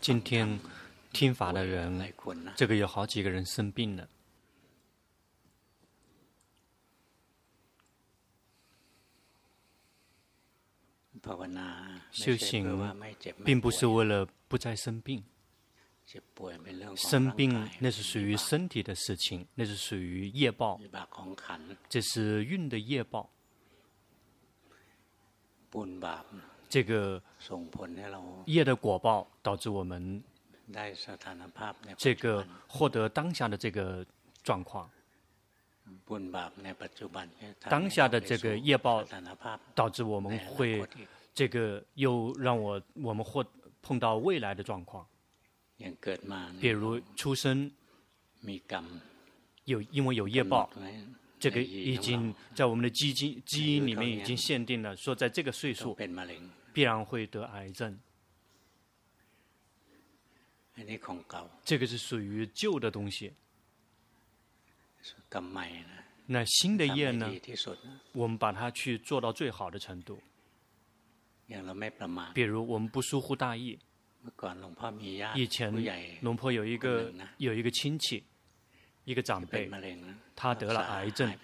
今天听法的人，这个有好几个人生病了。修行并不是为了不再生病，生病那是属于身体的事情，那是属于业报，这是运的业报。这个业的果报导致我们这个获得当下的这个状况。当下的这个业报导致我们会这个又让我我们获碰到未来的状况。比如出生有因为有业报，这个已经在我们的基因基因里面已经限定了，说在这个岁数。必然会得癌症。这个是属于旧的东西。那新的业呢？我们把它去做到最好的程度。比如我们不疏忽大意。以前龙婆有一个有一个亲戚，一个长辈，他得了癌症，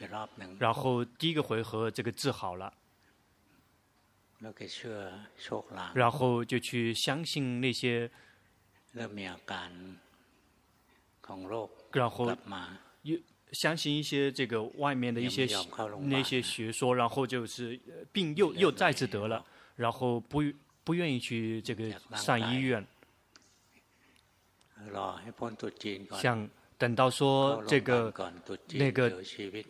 然后第一个回合这个治好了。然后就去相信那些，然后又相信一些这个外面的一些那些学说，然后就是病又又再次得了，然后不不愿意去这个上医院，像。等到说这个那个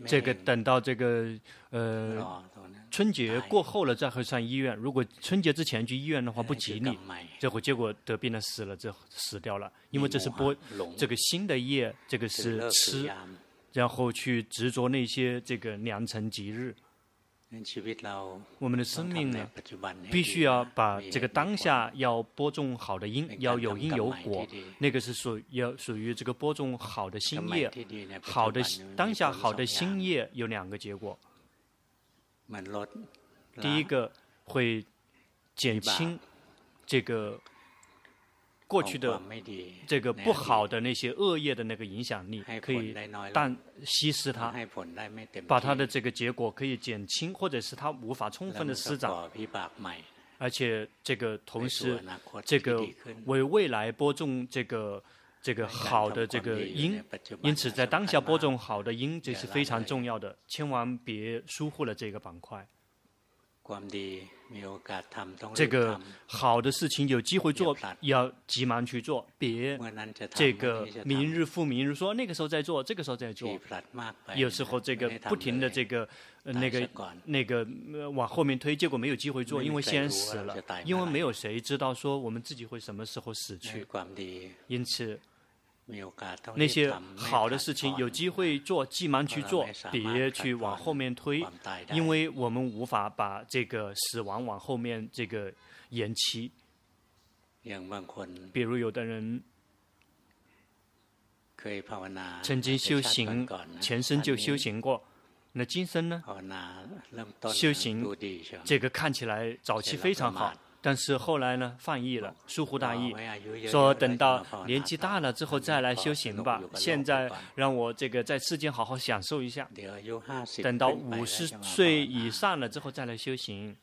这个等到这个呃春节过后了再会上医院。如果春节之前去医院的话不吉利，最后结果得病了死了，这死掉了。因为这是播这个新的业，这个是吃，然后去执着那些这个良辰吉日。我们的生命呢，必须要把这个当下要播种好的因，要有因有果，那个是属要属于这个播种好的新业，好的当下好的新业有两个结果。第一个会减轻这个。过去的这个不好的那些恶业的那个影响力，可以但稀释它，把它的这个结果可以减轻，或者是它无法充分的施展，而且这个同时，这个为未来播种这个这个好的这个因，因此在当下播种好的因，这是非常重要的，千万别疏忽了这个板块。这个好的事情有机会做，要急忙去做，别这个明日复明日说那个时候再做，这个时候再做。有时候这个不停的这个那个那个往后面推，结果没有机会做，因为先死了，因为没有谁知道说我们自己会什么时候死去，因此。那些好的事情有机会做，急忙去做，别去往后面推，因为我们无法把这个死亡往后面这个延期。比如有的人曾经修行，前身就修行过，那今生呢？修行这个看起来早期非常好。但是后来呢，放逸了，疏忽大意，说等到年纪大了之后再来修行吧。现在让我这个在世间好好享受一下，等到五十岁以上了之后再来修行。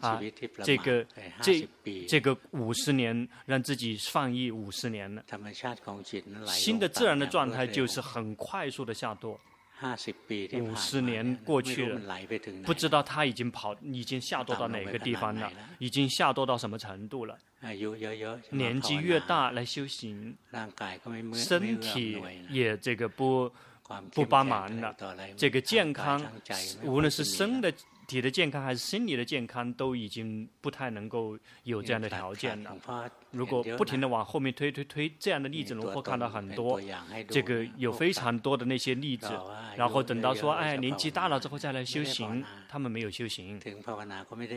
啊，这个这这个五十年让自己放逸五十年了，新的自然的状态就是很快速的下堕。五十年过去了，不知道他已经跑，已经下堕到哪个地方了，已经下堕到什么程度了。年纪越大来修行，身体也这个不不帮忙了，这个健康，无论是生的。体的健康还是心理的健康，都已经不太能够有这样的条件了。如果不停的往后面推推推，这样的例子，龙婆看到很多，这个有非常多的那些例子。然后等到说，哎，年纪大了之后再来修行，他们没有修行。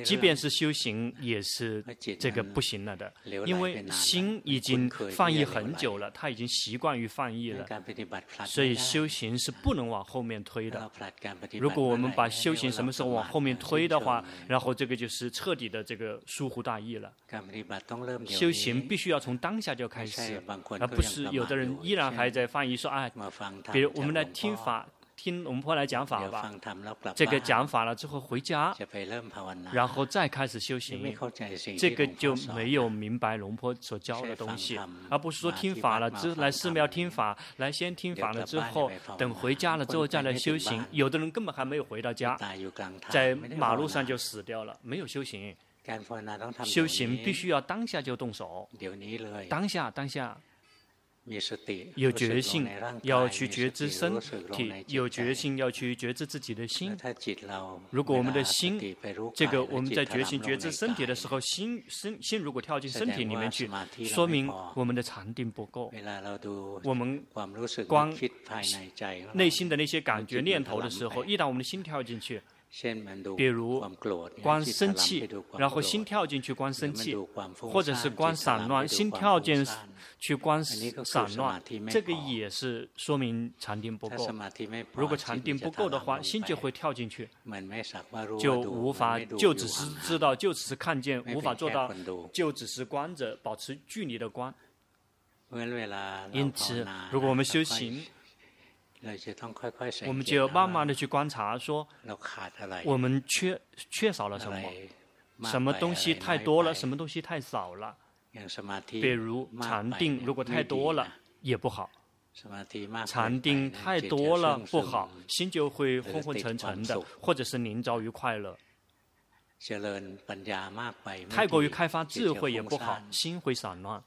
即便是修行，也是这个不行了的，因为心已经放逸很久了，他已经习惯于放逸了，所以修行是不能往后面推的。如果我们把修行什么时候往后面推的话，然后这个就是彻底的这个疏忽大意了。修行必须要从当下就开始，而不是有的人依然还在放逸说啊，比如我们来听法。听龙婆来讲法吧，这个讲法了之后回家，然后再开始修行，这个就没有明白龙婆所教的东西，而不是说听法了之来寺庙听法，来先听法了之后，等回家了之后再来修行。有的人根本还没有回到家，在马路上就死掉了，没有修行。修行必须要当下就动手，当下当下。有决心要去觉知身体，有决心要去觉知自己的心。如果我们的心，这个我们在决心觉知身体的时候，心身心如果跳进身体里面去，说明我们的禅定不够。我们光内心的那些感觉念头的时候，一旦我们的心跳进去。比如观生气，然后心跳进去观生气，或者是观散乱，心跳进去观散乱，这个也是说明禅定不够。如果禅定不够的话，心就会跳进去，就无法就只是知道，就只是看见，无法做到，就只是观着，保持距离的观。因此，如果我们修行，我们就慢慢的去观察，说我们缺缺少了什么，什么东西太多了，什么东西太少了。比如禅定如果太多了也不好，禅定太多了不好，心就会昏昏沉沉的，或者是宁着于快乐。太过于开发智慧也不好，心会散乱。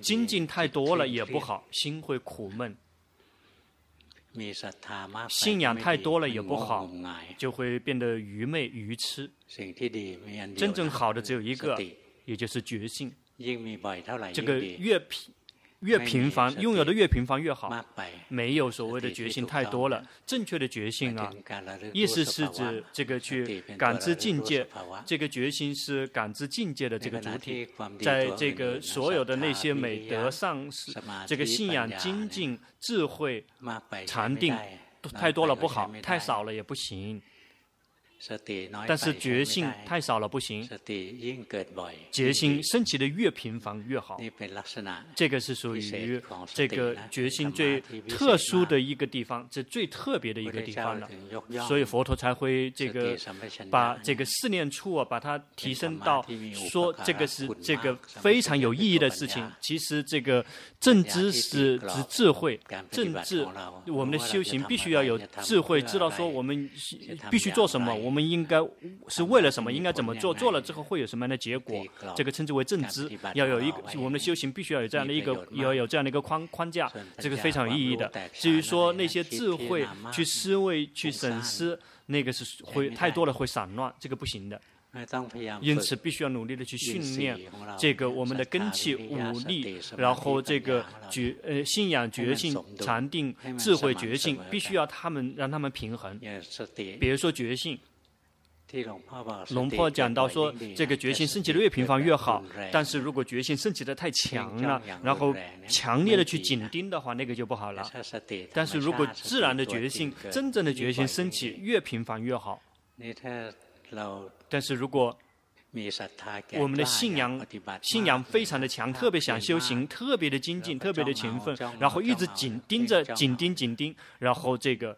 精进太多了也不好，心会苦闷；信仰太多了也不好，就会变得愚昧愚痴。真正好的只有一个，也就是觉性。这个越品。越频繁，拥有的越频繁越好。没有所谓的决心太多了，正确的决心啊，意思是指这个去感知境界，这个决心是感知境界的这个主体，在这个所有的那些美德上是这个信仰、精进、智慧、禅定，太多了不好，太少了也不行。但是觉性太少了不行，觉性升起的越频繁越好。这个是属于这个觉性最特殊的一个地方，这最特别的一个地方了。所以佛陀才会这个把这个四念处啊，把它提升到说这个是这个非常有意义的事情。其实这个正知是指智慧，正知我们的修行必须要有智慧，知道说我们必须做什么。我们应该是为了什么？应该怎么做？做了之后会有什么样的结果？这个称之为正知。要有一个我们的修行必须要有这样的一个，要有这样的一个框框架，这个非常有意义的。至于说那些智慧去思维、去审思，那个是会太多了，会散乱，这个不行的。因此，必须要努力的去训练这个我们的根气、武力，然后这个觉呃信仰、觉性、禅定、智慧、觉性，必须要他们让他们平衡。比如说觉性。龙婆讲到说，这个决心升起的越频繁越好，但是如果决心升起的太强了，然后强烈的去紧盯的话，那个就不好了。但是如果自然的决心，真正的决心升起越频繁越好。但是如果我们的信仰信仰非常的强，特别想修行，特别的精进，特别的勤奋，然后一直紧盯着紧盯紧盯，然后这个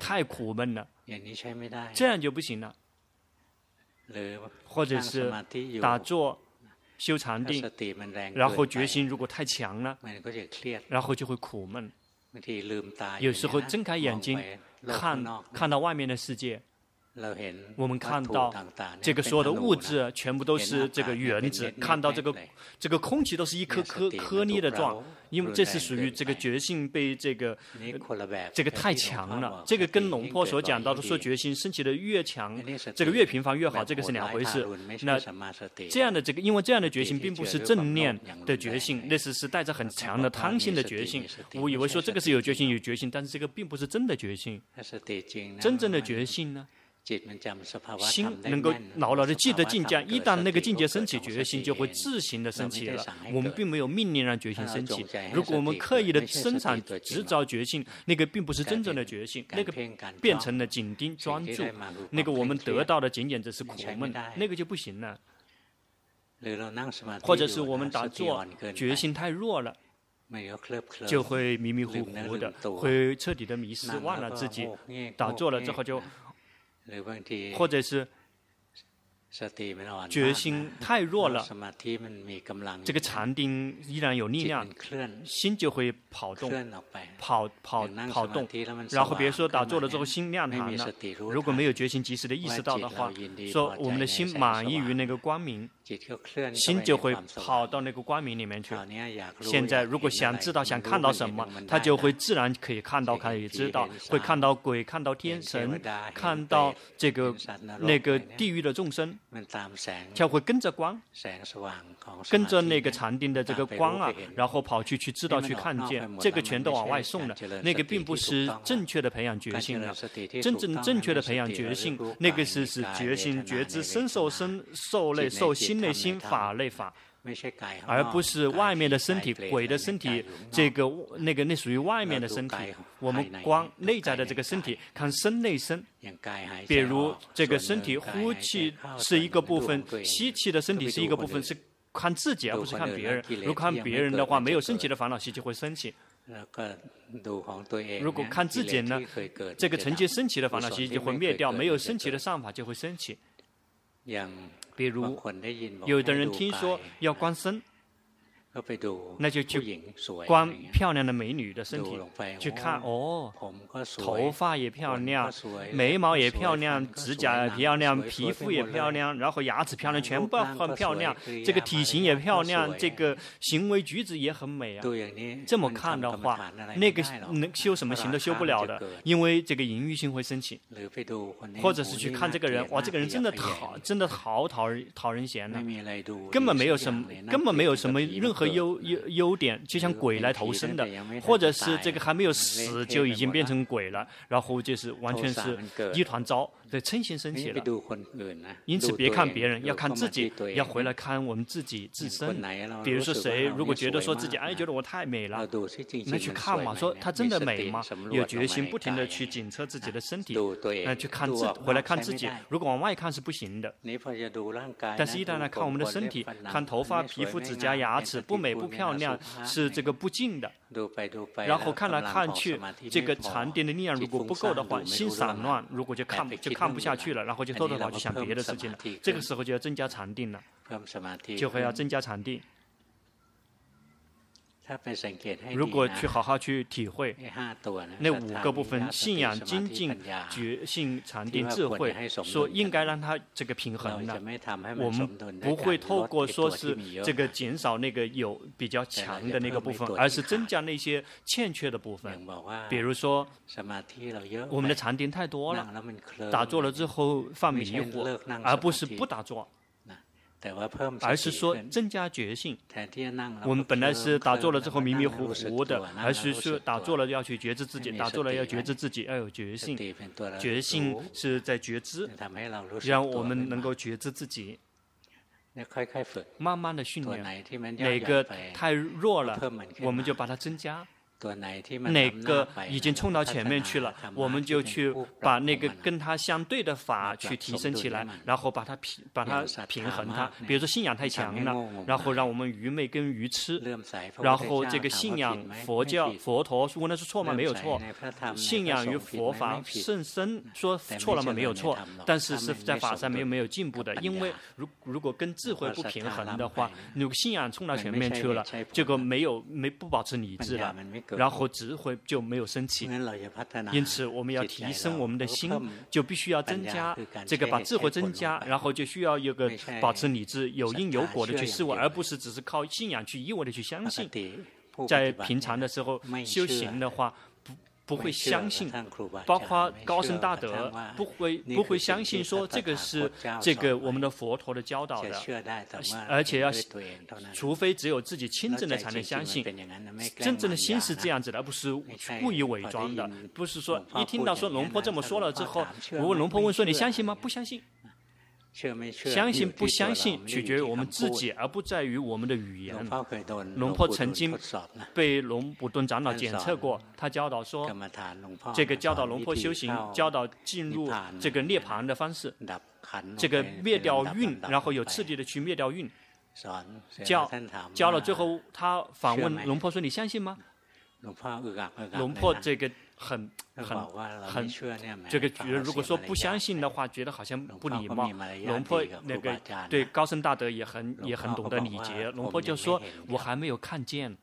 太苦闷了。这样就不行了，或者是打坐修禅定，然后决心如果太强了，然后就会苦闷。有时候睁开眼睛看看到外面的世界，我们看到这个所有的物质全部都是这个原子，看到这个这个空气都是一颗颗颗粒的状，因为这是属于这个觉性被这个这个太强了。这个跟龙坡所讲到的说觉性升起的越强，这个越频繁越好，这个是两回事。那这样的这个，因为这样的觉性并不是正念的觉性，那是是带着很强的贪心的觉性。我以为说这个是有觉性有觉性，但是这个并不是真的觉性。真正的觉性呢？心能够牢牢的记得境界，一旦那个境界升起，决心就会自行的升起了。我们并没有命令让决心升起。如果我们刻意的生产制造决心，那个并不是真正的决心，那个变成了紧盯专注，那个我们得到的仅仅只是苦闷，那个就不行了。或者是我们打坐，决心太弱了，就会迷迷糊糊的，会彻底的迷失，忘了自己。打坐了之后就。或者是决心太弱了，这个禅定依然有力量，心就会跑动，跑跑跑动。然后比如说打坐了之后心亮堂了，如果没有决心及时的意识到的话，说我们的心满意于那个光明。心就会跑到那个光明里面去。现在如果想知道、想看到什么，他就会自然可以看到、可以知道，会看到鬼、看到天神、看到这个那个地狱的众生，就会跟着光，跟着那个禅定的这个光啊，然后跑去去知道、去看见，这个全都往外送了。那个并不是正确的培养觉性了，真正正确的培养觉性，那个是是觉性、觉知、身受身、受类、受心。内心法内法，而不是外面的身体，鬼的身体，这个那个那属于外面的身体。我们光内在的这个身体，看身内身。比如这个身体呼气是一个部分，吸气的身体是一个部分，是看自己而不是看别人。如果看别人的话，没有升起的烦恼习就会升起。如果看自己呢，这个曾经升起的烦恼习就会灭掉，没有升起的上法就会升起。比如，有的人听说要观身，那就去观漂亮的美女的身体，去看哦，头发也漂亮，眉毛也漂亮，指甲也漂亮，皮肤也漂亮，然后牙齿漂亮，全部很漂亮，这个体型也漂亮，这个行为举止也很美啊。这么看的话，那个能修什么行都修不了的，因为这个淫欲心会升起。或者是去看这个人，哇，这个人真的讨，真的好讨人讨人嫌呢，根本没有什么，根本没有什么任何优。优优点就像鬼来投生的，或者是这个还没有死就已经变成鬼了，然后就是完全是一团糟，对，嗔心升起了。因此别看别人，要看自己，要回来看我们自己自身。比如说谁如果觉得说自己哎觉得我太美了，那去看嘛，说他真的美吗？有决心不停的去检测自己的身体，那去看自回来看自己。如果往外看是不行的，但是一旦来看我们的身体，看头发、皮肤、指甲、牙齿不美。不漂亮是这个不净的，然后看来看去，这个禅定的力量如果不够的话，心散乱，如果就看就看不下去了，然后就偷偷跑去想别的事情了，这个时候就要增加禅定了，就会要增加禅定。如果去好好去体会那五个部分：信仰、精进、觉性、禅定、智慧，说应该让它这个平衡的。我们不会透过说是这个减少那个有比较强的那个部分，而是增加那些欠缺的部分。比如说，我们的禅定太多了，打坐了之后犯迷糊，而不是不打坐。而是说增加觉性。我们本来是打坐了之后迷迷糊糊的，而是说打坐了要去觉知自己，打坐了要觉知自己，要有觉性。觉性是在觉知，让我们能够觉知自己。慢慢的训练，哪个太弱了，我们就把它增加。哪个已经冲到前面去了，我们就去把那个跟它相对的法去提升起来，然后把它平把它平衡它。比如说信仰太强了，然后让我们愚昧跟愚痴，然后这个信仰佛教佛陀说那是错吗？没有错。信仰于佛法甚深，说错了吗？没有错。但是是在法上没有没有进步的，因为如如果跟智慧不平衡的话，如果信仰冲到前面去了，这个没有没不保持理智了。然后智慧就没有升起。因此，我们要提升我们的心，就必须要增加这个把智慧增加，然后就需要有个保持理智，有因有果的去思维，而不是只是靠信仰去一味的去相信。在平常的时候修行的话。不会相信，包括高僧大德不会不会相信说这个是这个我们的佛陀的教导的，而且要除非只有自己亲证的才能相信，真正的心是这样子的，而不是故意伪装的，不是说一听到说龙婆这么说了之后，我问龙婆问说你相信吗？不相信。相信不相信取决于我们自己，而不在于我们的语言。龙婆曾经被龙普顿长老检测过，他教导说，这个教导龙婆修行，教导进入这个涅槃的方式，这个灭掉运，然后有次第的去灭掉运。教教了最后，他反问龙婆说：“你相信吗？”龙婆这个。很很很，这个觉得如果说不相信的话，觉得好像不礼貌。龙婆那个对高僧大德也很也很懂得礼节。龙婆就说：“我还没有看见，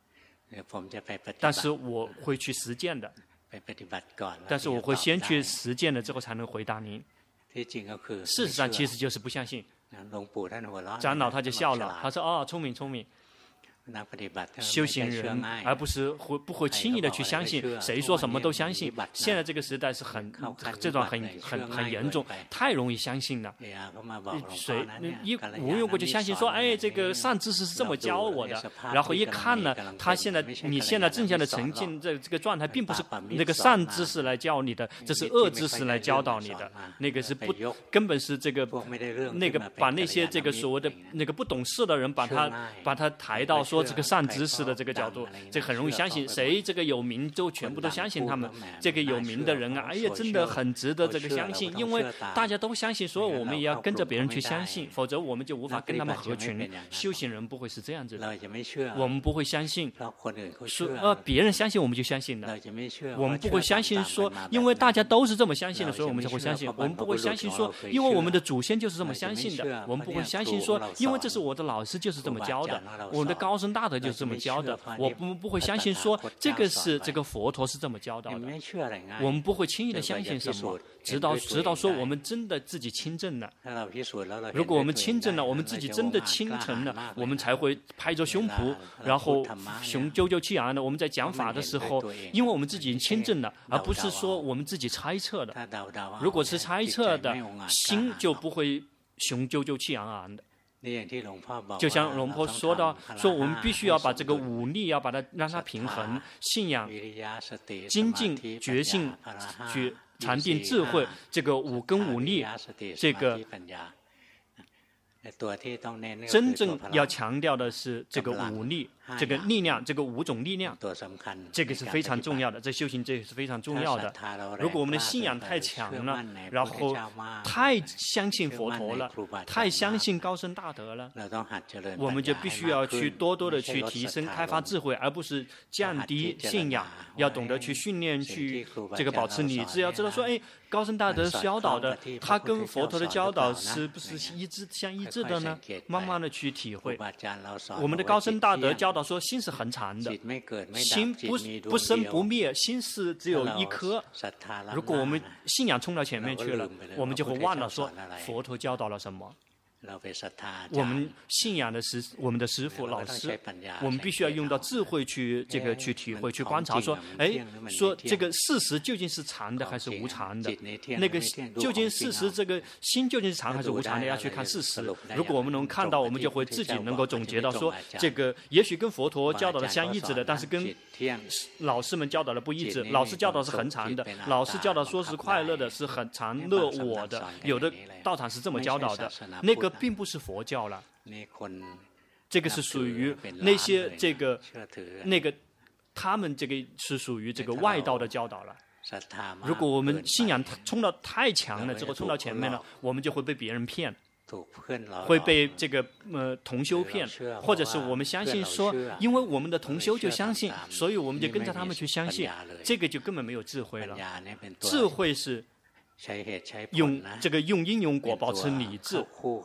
但是我会去实践的。但是我会先去实践了之后才能回答您。事实上，其实就是不相信。”长老他就笑了，他说：“哦，聪明聪明。”修行人，而不是会不会轻易的去相信，谁说什么都相信。现在这个时代是很这种很很很严重，太容易相信了。谁一无缘故就相信说，哎，这个善知识是这么教我的，然后一看呢，他现在你现在正向的沉浸这这个状态，并不是那个善知识来教你的，这是恶知识来教导你的，那个是不根本是这个那个把那些这个所谓的那个不懂事的人，把他把他抬到说。说这个善知识的这个角度，这个很容易相信。谁这个有名，就全部都相信他们。这个有名的人啊，哎呀，真的很值得这个相信，因为大家都相信，所以我们也要跟着别人去相信，否则我们就无法跟他们合群。修行人不会是这样子的，我们不会相信，说呃别人相信我们就相信的。我们不会相信说，因为大家都是这么相信的，所以我们才会相信。我们不会相信说，因为我们的祖先就是这么相信的。我们不会相信说，因为这是我的老师就是这么教的，我们的高僧。大德就是这么教的，我不不会相信说这个是这个佛陀是这么教导的，我们不会轻易的相信什么，直到直到说我们真的自己亲证了。如果我们亲证了，我们自己真的亲成了，我们才会拍着胸脯，然后雄赳赳气昂昂的。我们在讲法的时候，因为我们自己已经亲证了，而不是说我们自己猜测的。如果是猜测的，心就不会雄赳赳气昂昂的。就像龙婆说的，说我们必须要把这个武力要把它让它平衡，信仰、精进、觉性、觉禅定、智慧，这个五根五力，这个。真正要强调的是这个武力，这个力量，这个五种力量，这个是非常重要的。这修行这个是非常重要的。如果我们的信仰太强了，然后太相信佛陀了，太相信高僧大德了，我们就必须要去多多的去提升、开发智慧，而不是降低信仰。要懂得去训练，去这个保持理智。要知道说，哎。高僧大德教导的，他跟佛陀的教导是不是一致相一致的呢？慢慢的去体会。我们的高僧大德教导说，心是恒常的，心不不生不灭，心是只有一颗。如果我们信仰冲到前面去了，我们就会忘了说佛陀教导了什么。我们信仰的师我们的师傅老师，我们必须要用到智慧去这个去体会去观察，说，哎，说这个事实究竟是长的还是无常的？那个究竟事实这个心究竟是长还是无常的？要去看事实。如果我们能看到，我们就会自己能够总结到说，这个也许跟佛陀教导的相一致的，但是跟老师们教导的不一致。老师教导是很长的，老师教导说是快乐的，是很长乐我的。有的道场是这么教导的，那个。并不是佛教了，这个是属于那些这个那个，他们这个是属于这个外道的教导了。如果我们信仰冲到太强了之后，冲到前面了，我们就会被别人骗，会被这个呃同修骗，或者是我们相信说，因为我们的同修就相信，所以我们就跟着他们去相信，这个就根本没有智慧了。智慧是。用这个用因用果保持理智，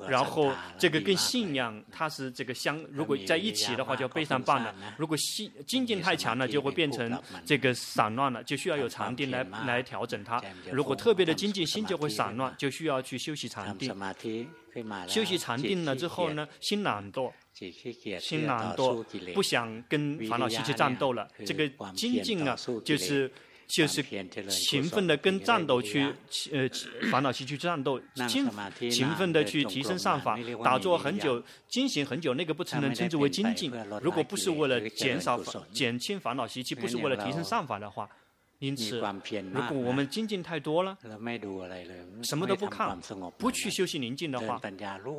然后这个跟信仰它是这个相，如果在一起的话就非常棒了。如果信精进太强了，就会变成这个散乱了，就需要有禅定来来调整它。如果特别的精进，心就会散乱，就需要去休息禅定。休息禅定了之后呢，心懒惰，心懒惰，不想跟烦恼习气战斗了。这个精进啊，就是。就是勤奋的跟战斗去，呃，烦恼习气去战斗，勤勤奋的去提升上法，打坐很久，精行很久，那个不能能称之为精进。如果不是为了减少、减轻烦恼习气，不是为了提升上法的话。因此，如果我们精进太多了，什么都不看，不去修习宁静的话，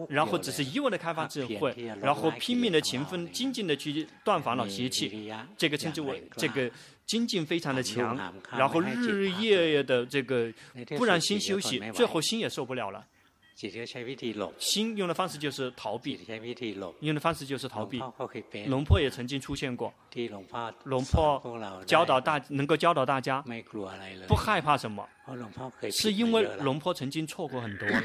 然后只是一味的开发智慧，然后拼命的勤奋、精进的去断烦恼习气，这个称之为这个精进非常的强，然后日日夜夜的这个不让心休息，最后心也受不了了。心用的方式就是逃避，用的方式就是逃避。龙婆也曾经出现过，龙婆教导大，能够教导大家。不害怕什么，是因为龙婆曾经错过很多了，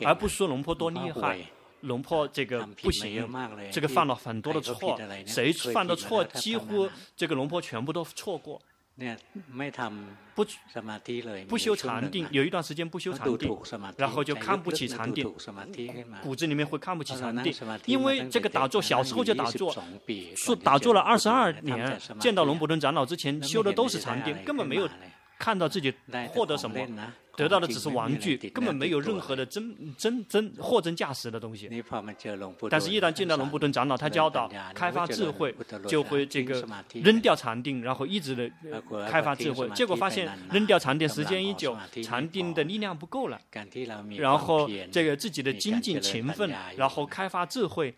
而不是说龙婆多厉害。龙婆这个不行，这个犯了很多的错，谁犯的错几乎这个龙婆全部都错过。不不修禅定，有一段时间不修禅定，然后就看不起禅定，骨子里面会看不起禅定，因为这个打坐小时候就打坐，说打坐了二十二年，见到龙伯顿长老之前修的都是禅定，根本没有看到自己获得什么。得到的只是玩具，根本没有任何的真真真货真价实的东西。但是，一旦见到龙布顿长老，他教导开发智慧，就会这个扔掉禅定，然后一直的开发智慧。结果发现扔掉禅定时间一久，禅定的力量不够了。然后这个自己的精进勤奋，然后开发智慧，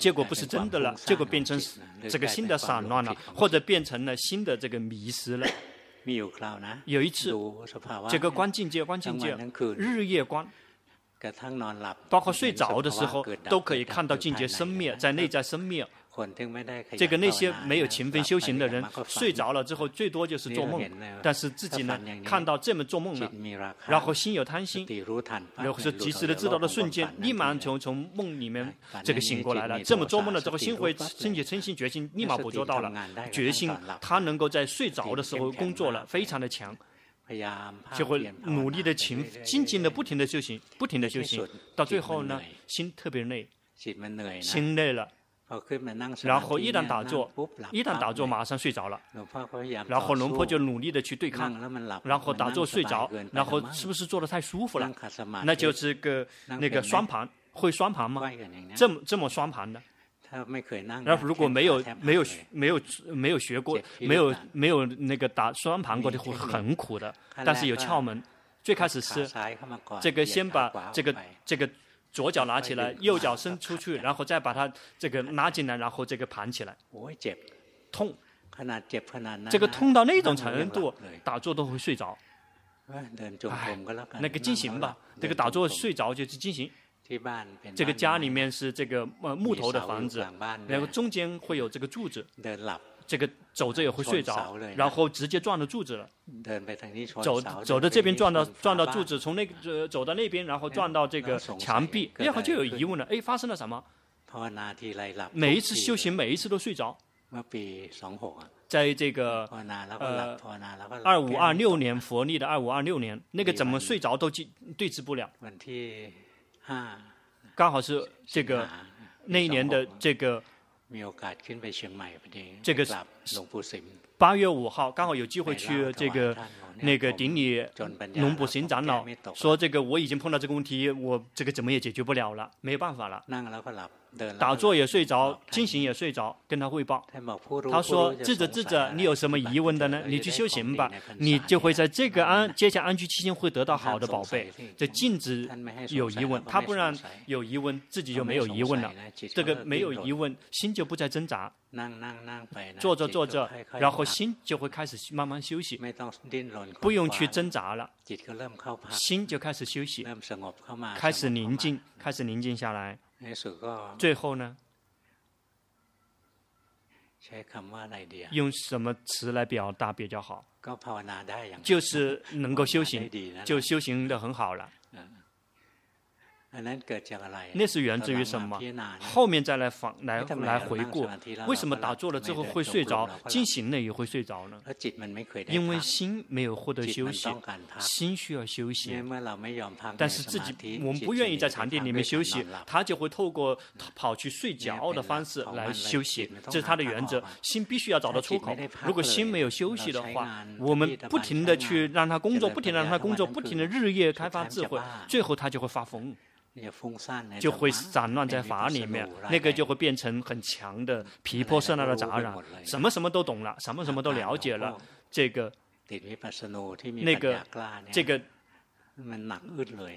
结果不是真的了，结果变成这个新的散乱了，或者变成了新的这个迷失了。有一次，这个观境界，观境界，日夜观，包括睡着的时候，都可以看到境界生灭，在内在生灭。这个那些没有勤奋修行的人，睡着了之后，最多就是做梦。但是自己呢，看到这么做梦了，然后心有贪心，然后是及时的知道的瞬间，立马从从梦里面这个醒过来了。这么做梦了之后，心会升起嗔心决心，立马捕捉到了决心，他能够在睡着的时候工作了，非常的强，就会努力的勤静静的不停的修行，不停的修行，到最后呢，心特别累，心累了。然后一旦打坐，一旦打坐马上睡着了，然后龙婆就努力的去对抗，然后打坐睡着，然后是不是坐的太舒服了？那就是个那个双盘，会双盘吗？这么这么双盘的？然后如果没有没有没有没有学过，没有没有那个打双盘过的会很苦的，但是有窍门。最开始是这个先把这个这个。左脚拿起来，右脚伸出去，然后再把它这个拉进来，然后这个盘起来，痛，这个痛到那种程度，打坐都会睡着。哎，那个进行吧，这个打坐睡着就是进行。这个家里面是这个呃木头的房子，然后中间会有这个柱子。这个走着也会睡着，然后直接撞到柱子了。走走到这边撞到撞到柱子，从那个走到那边，然后撞到这个墙壁，然后就有疑问了，哎，发生了什么？每一次修行，每一次都睡着。在这个呃二五二六年佛历的二五二六年，那个怎么睡着都对对治不了。刚好是这个那一年的这个。这个八月五号刚好有机会去这个那个顶礼龙普行长老，说这个我已经碰到这个问题，我这个怎么也解决不了了，没有办法了。打坐也睡着，清醒也睡着，跟他汇报。他说：“智者智者，你有什么疑问的呢？你去修行吧，你就会在这个安接下安居期间会得到好的宝贝。这禁止有疑问，他不让有疑问，自己就没有疑问了。这个没有疑问，心就不再挣扎。坐着坐着，然后心就会开始慢慢休息，不用去挣扎了，心就开始休息，开始宁静，开始宁静下来。”最后呢，用什么词来表达比较好？就是能够修行，就修行的很好了。那是源自于什么？后面再来访来来回顾，为什么打坐了之后会睡着，进行了也会睡着呢？因为心没有获得休息，心需要休息。但是自己我们不愿意在禅定里面休息，他就会透过跑去睡觉的方式来休息，这是他的原则。心必须要找到出口。如果心没有休息的话，我们不停的去让他工作，不停地让他工作，不停的日夜开发智慧，最后他就会发疯。就会散乱在法里面，那个就会变成很强的皮破色那的杂染，什么什么都懂了，什么什么都了解了，这个，那个，这个。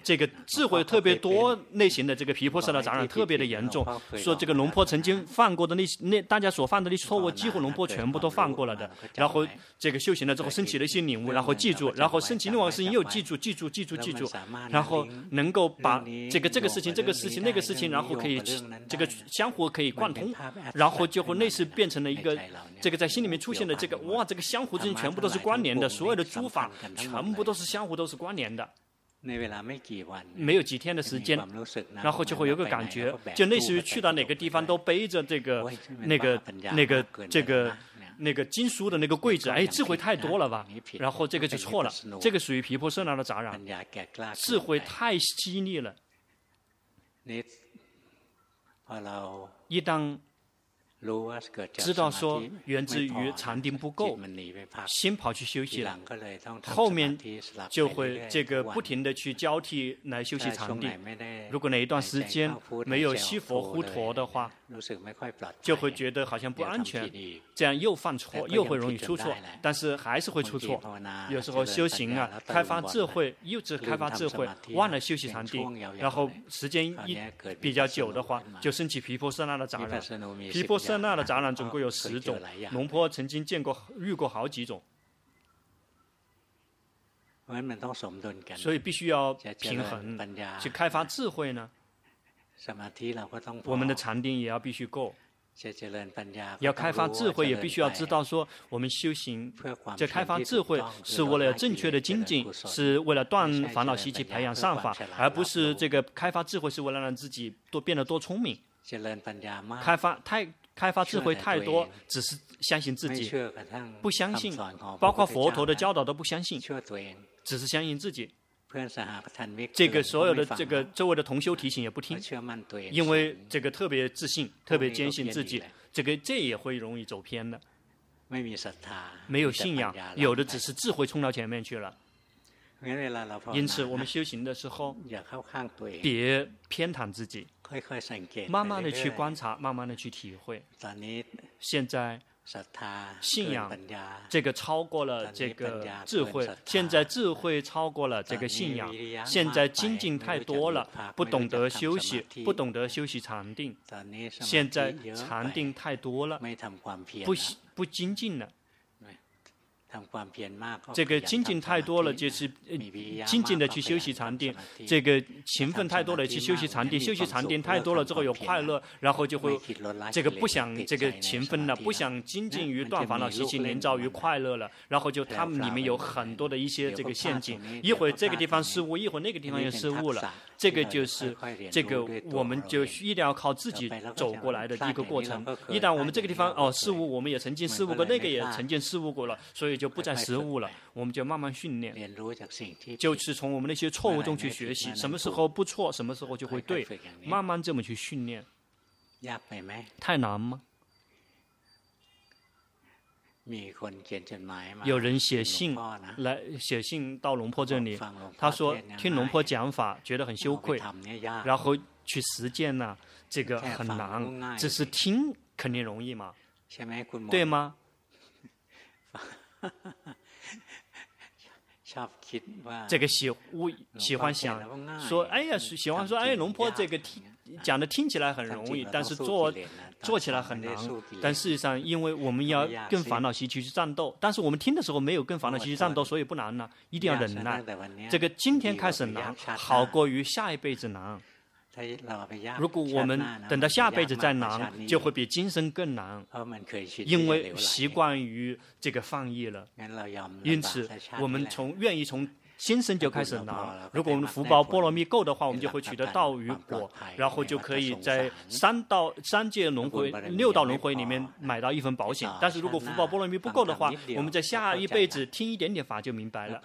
这个智慧特别多类型的这个皮婆舍的杂染特别的严重，说这个龙婆曾经犯过的那些那大家所犯的那些错误，几乎龙婆全部都犯过了的。然后这个修行了之后，升起了一些领悟，然后记住，然后升起另外一个事情又记住，记住，记住，记住，然后能够把这个这个事情、这个事情、那个事情，然后可以这个相互可以贯通，然后就会类似变成了一个这个在心里面出现的这个哇，这个相互之间全部都是关联的，所有的诸法全部都是相互都是关联的。没有几天的时间，然后就会有个感觉，就类似于去到哪个地方都背着这个、那个、那个、这个、那个经书的那个柜子，哎，智慧太多了吧？然后这个就错了，这个属于皮婆舍那的杂染，智慧太犀利了。一当。知道说源自于禅定不够，心跑去休息了，后面就会这个不停的去交替来休息禅定。如果哪一段时间没有西佛呼陀的话，就会觉得好像不安全，这样又犯错，又会容易出错，但是还是会出错。有时候修行啊，开发智慧，又只开发智慧，忘了休息禅定，然后时间一比较久的话，就升起皮婆色那的杂染，皮婆舍。在那的杂染总共有十种，龙坡曾经见过、遇过好几种，所以必须要平衡，去开发智慧呢。我们的禅定也要必须够，要开发智慧也必须要知道说，我们修行这开发智慧是为了正确的精进，是为了断烦恼习气、培养善法，而不是这个开发智慧是为了让自己多变得多聪明。开发太。开发智慧太多，只是相信自己，不相信，包括佛陀的教导都不相信，只是相信自己。这个所有的这个周围的同修提醒也不听，因为这个特别自信，特别坚信自己，这个这也会容易走偏的。没有信仰，有的只是智慧冲到前面去了。因此，我们修行的时候，别偏袒自己。慢慢的去观察，慢慢的去体会。现在信仰这个超过了这个智慧，现在智慧超过了这个信仰。现在精进太多了，不懂得休息，不懂得休息禅定。现在禅定太多了，不不精进了。这个精进太多了，就是精进的去修习禅定；这个勤奋太多了，去修习禅定。修习禅定太多了之后有快乐，然后就会这个不想这个勤奋了，不想精进于断烦恼习气，连遭于快乐了。然后就他们里面有很多的一些这个陷阱，一会儿这个地方失误，一会儿那个地方又失误了。这个就是这个，我们就一定要靠自己走过来的一个过程。一旦我们这个地方哦失误，我们也曾经失误过，那个也曾经失误过了，所以就不再失误了。我们就慢慢训练，就是从我们那些错误中去学习，什么时候不错，什么时候就会对，慢慢这么去训练。太难吗？有人写信来写信到龙坡这里，他说听龙坡讲法觉得很羞愧，然后去实践呢，这个很难，只是听肯定容易嘛，对吗？这个喜我喜欢想说，哎呀，喜欢说，哎，龙坡这个听讲的听起来很容易，但是做。做起来很难，但事实上，因为我们要跟烦恼习气去战斗，但是我们听的时候没有跟烦恼习气战斗，所以不难呢。一定要忍耐。这个今天开始难，好过于下一辈子难。如果我们等到下辈子再难，就会比今生更难，因为习惯于这个放逸了。因此，我们从愿意从。今生就开始拿。如果我们福报波罗蜜够的话，我们就会取得道与果，然后就可以在三道三界轮回、六道轮回里面买到一份保险。但是如果福报波罗蜜不够的话，我们在下一辈子听一点点法就明白了，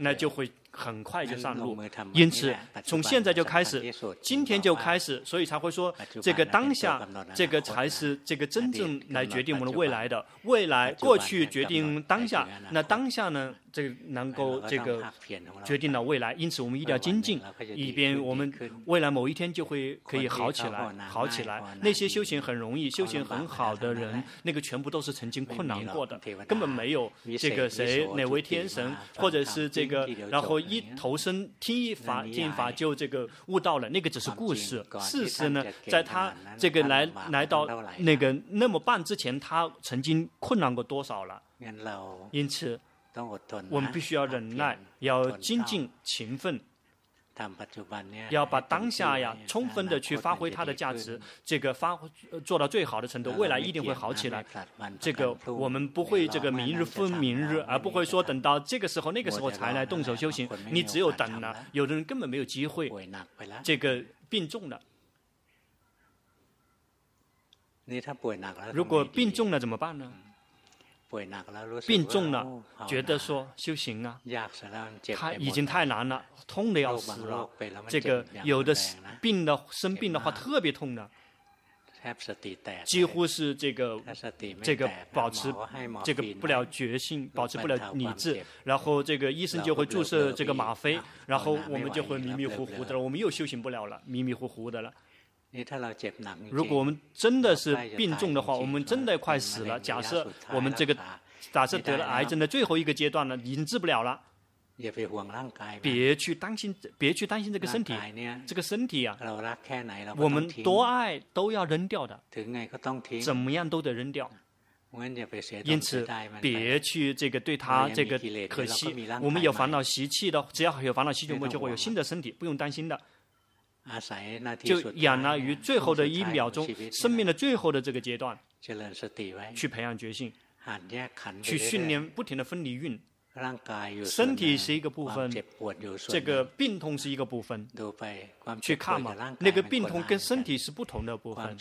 那就会。很快就上路，因此从现在就开始，今天就开始，所以才会说这个当下，这个才是这个真正来决定我们的未来的。未来过去决定当下，那当下呢，这个能够这个决定了未来。因此我们一定要精进，以便我们未来某一天就会可以好起来，好起来。那些修行很容易、修行很好的人，那个全部都是曾经困难过的，根本没有这个谁哪位天神，或者是这个然后。一投身听一法听一法就这个悟道了，那个只是故事。事实呢，在他这个来来到那个那么办之前，他曾经困难过多少了？因此，我们必须要忍耐，要精进勤奋。要把当下呀，充分的去发挥它的价值，这个发做到最好的程度，未来一定会好起来。这个我们不会这个明日复明日，而不会说等到这个时候那个时候才来动手修行。你只有等了，有的人根本没有机会。这个病重了，如果病重了怎么办呢？病重了，觉得说修行啊，他已经太难了，痛的要死了。这个有的病的生病的话特别痛的，几乎是这个这个保持这个不了觉性，保持不了理智，然后这个医生就会注射这个吗啡，然后我们就会迷迷糊糊的了，我们又修行不了了，迷迷糊糊的了。如果我们真的是病重的话，我们真的快死了。假设我们这个，假设得了癌症的最后一个阶段了，已经治不了了。别去担心，别去担心这个身体。这个身体啊，我们多爱都要扔掉的，怎么样都得扔掉。因此，别去这个对他这个可惜。我们有烦恼习气的，只要有烦恼习气，我们就会有新的身体，不用担心的。就养了于最后的一秒钟，生命的最后的这个阶段，去培养决心，去训练不停的分离运。身体是一个部分，这个病痛是一个部分。去看嘛，那个病痛跟身体是不同的部分。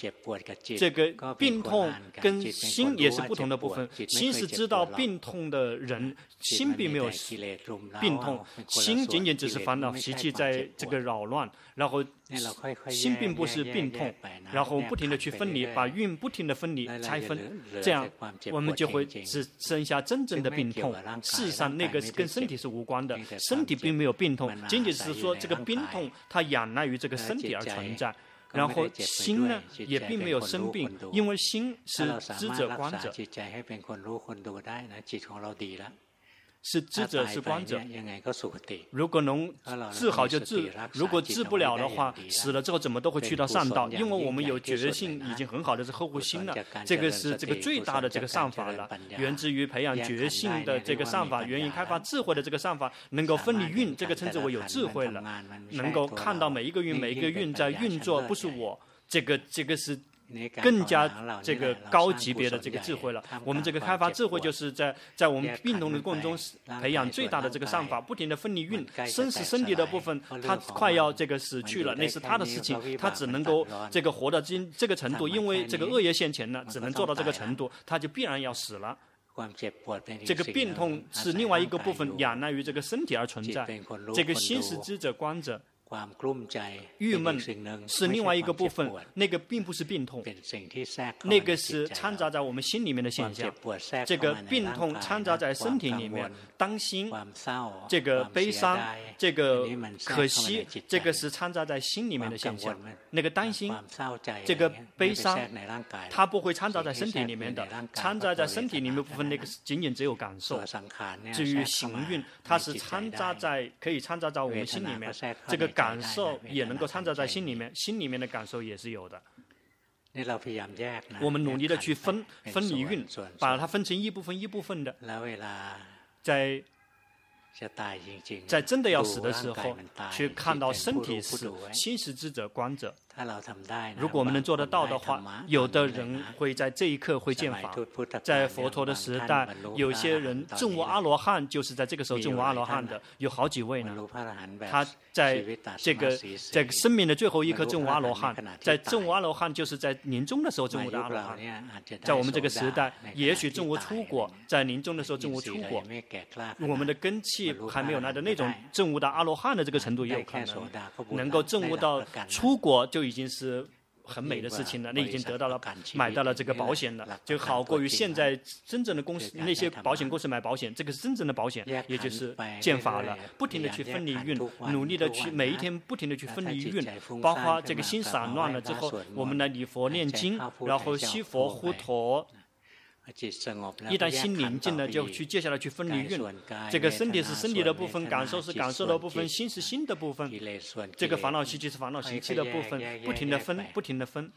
这个病痛跟心也是不同的部分。心是知道病痛的人，心并没有病痛，心仅仅只是烦恼习气在这个扰乱，然后心并不是病痛，然后不停的去分离，把运不停的分离拆分，这样我们就会只剩下真正的病痛。事实上，那个是跟身体是无关的，身体并没有病痛，仅仅是说这个病痛它仰赖于这个身体而存在。然后心呢也并没有生病，因为心是知者观者。是知者是观者，如果能治好就治，如果治不了的话，死了之后怎么都会去到上道，因为我们有觉性已经很好的是呵护心了，这个是这个最大的这个善法了，源自于培养觉性的这个善法，源于开发智慧的这个善法，能够分离运，这个称之为有智慧了，能够看到每一个运每一个运在运作，不是我，这个这个是。更加这个高级别的这个智慧了。我们这个开发智慧，就是在在我们运动的过程中培养最大的这个善法，不停的奋力运，生死身体的部分，他快要这个死去了，那是他的事情，他只能够这个活到今这个程度，因为这个恶业现前呢，只能做到这个程度，他就必然要死了。这个病痛是另外一个部分，仰赖于这个身体而存在。这个心是知者观者。郁闷是另外一个部分，那个并不是病痛，那个是掺杂在我们心里面的现象。这个病痛掺杂在身体里面，担心，这个悲伤，这个可惜，这个是掺杂在心里面的现象。那个担心，这个悲伤，它不会掺杂在身体里面的，掺杂在身体里面部分，那个仅仅只有感受。至于行运，它是掺杂在，可以掺杂在我们心里面，这个感。受也能够掺杂在心里面，心里面的感受也是有的。我们努力的去分分离运，把它分成一部分一部分的。在在真的要死的时候，去看到身体死，心是知者观者。如果我们能做得到的话，有的人会在这一刻会见法。在佛陀的时代，有些人证悟阿罗汉，就是在这个时候证悟阿罗汉的，有好几位呢。他在这个在生命的最后一刻证悟阿罗汉，在证悟阿罗汉就是在临终的时候证悟的阿罗汉。在我们这个时代，也许证悟出果，在临终的时候证悟出果。我们的根器还没有来到那种证悟到阿罗汉的这个程度，也有可能能够证悟到出果就。就已经是很美的事情了，那已经得到了买到了这个保险了，就好过于现在真正的公司那些保险公司买保险，这个是真正的保险，也就是建法了，不停的去分离运，努力的去每一天不停的去分离运，包括这个心散乱了之后，我们来礼佛念经，然后西佛护陀。一旦心宁静了，就去接下来去分离运。这个身体是身体的部分，感受是感受的部分，心是心的部分。这个烦恼习气是烦恼习气的部分，不停的分，不停的分。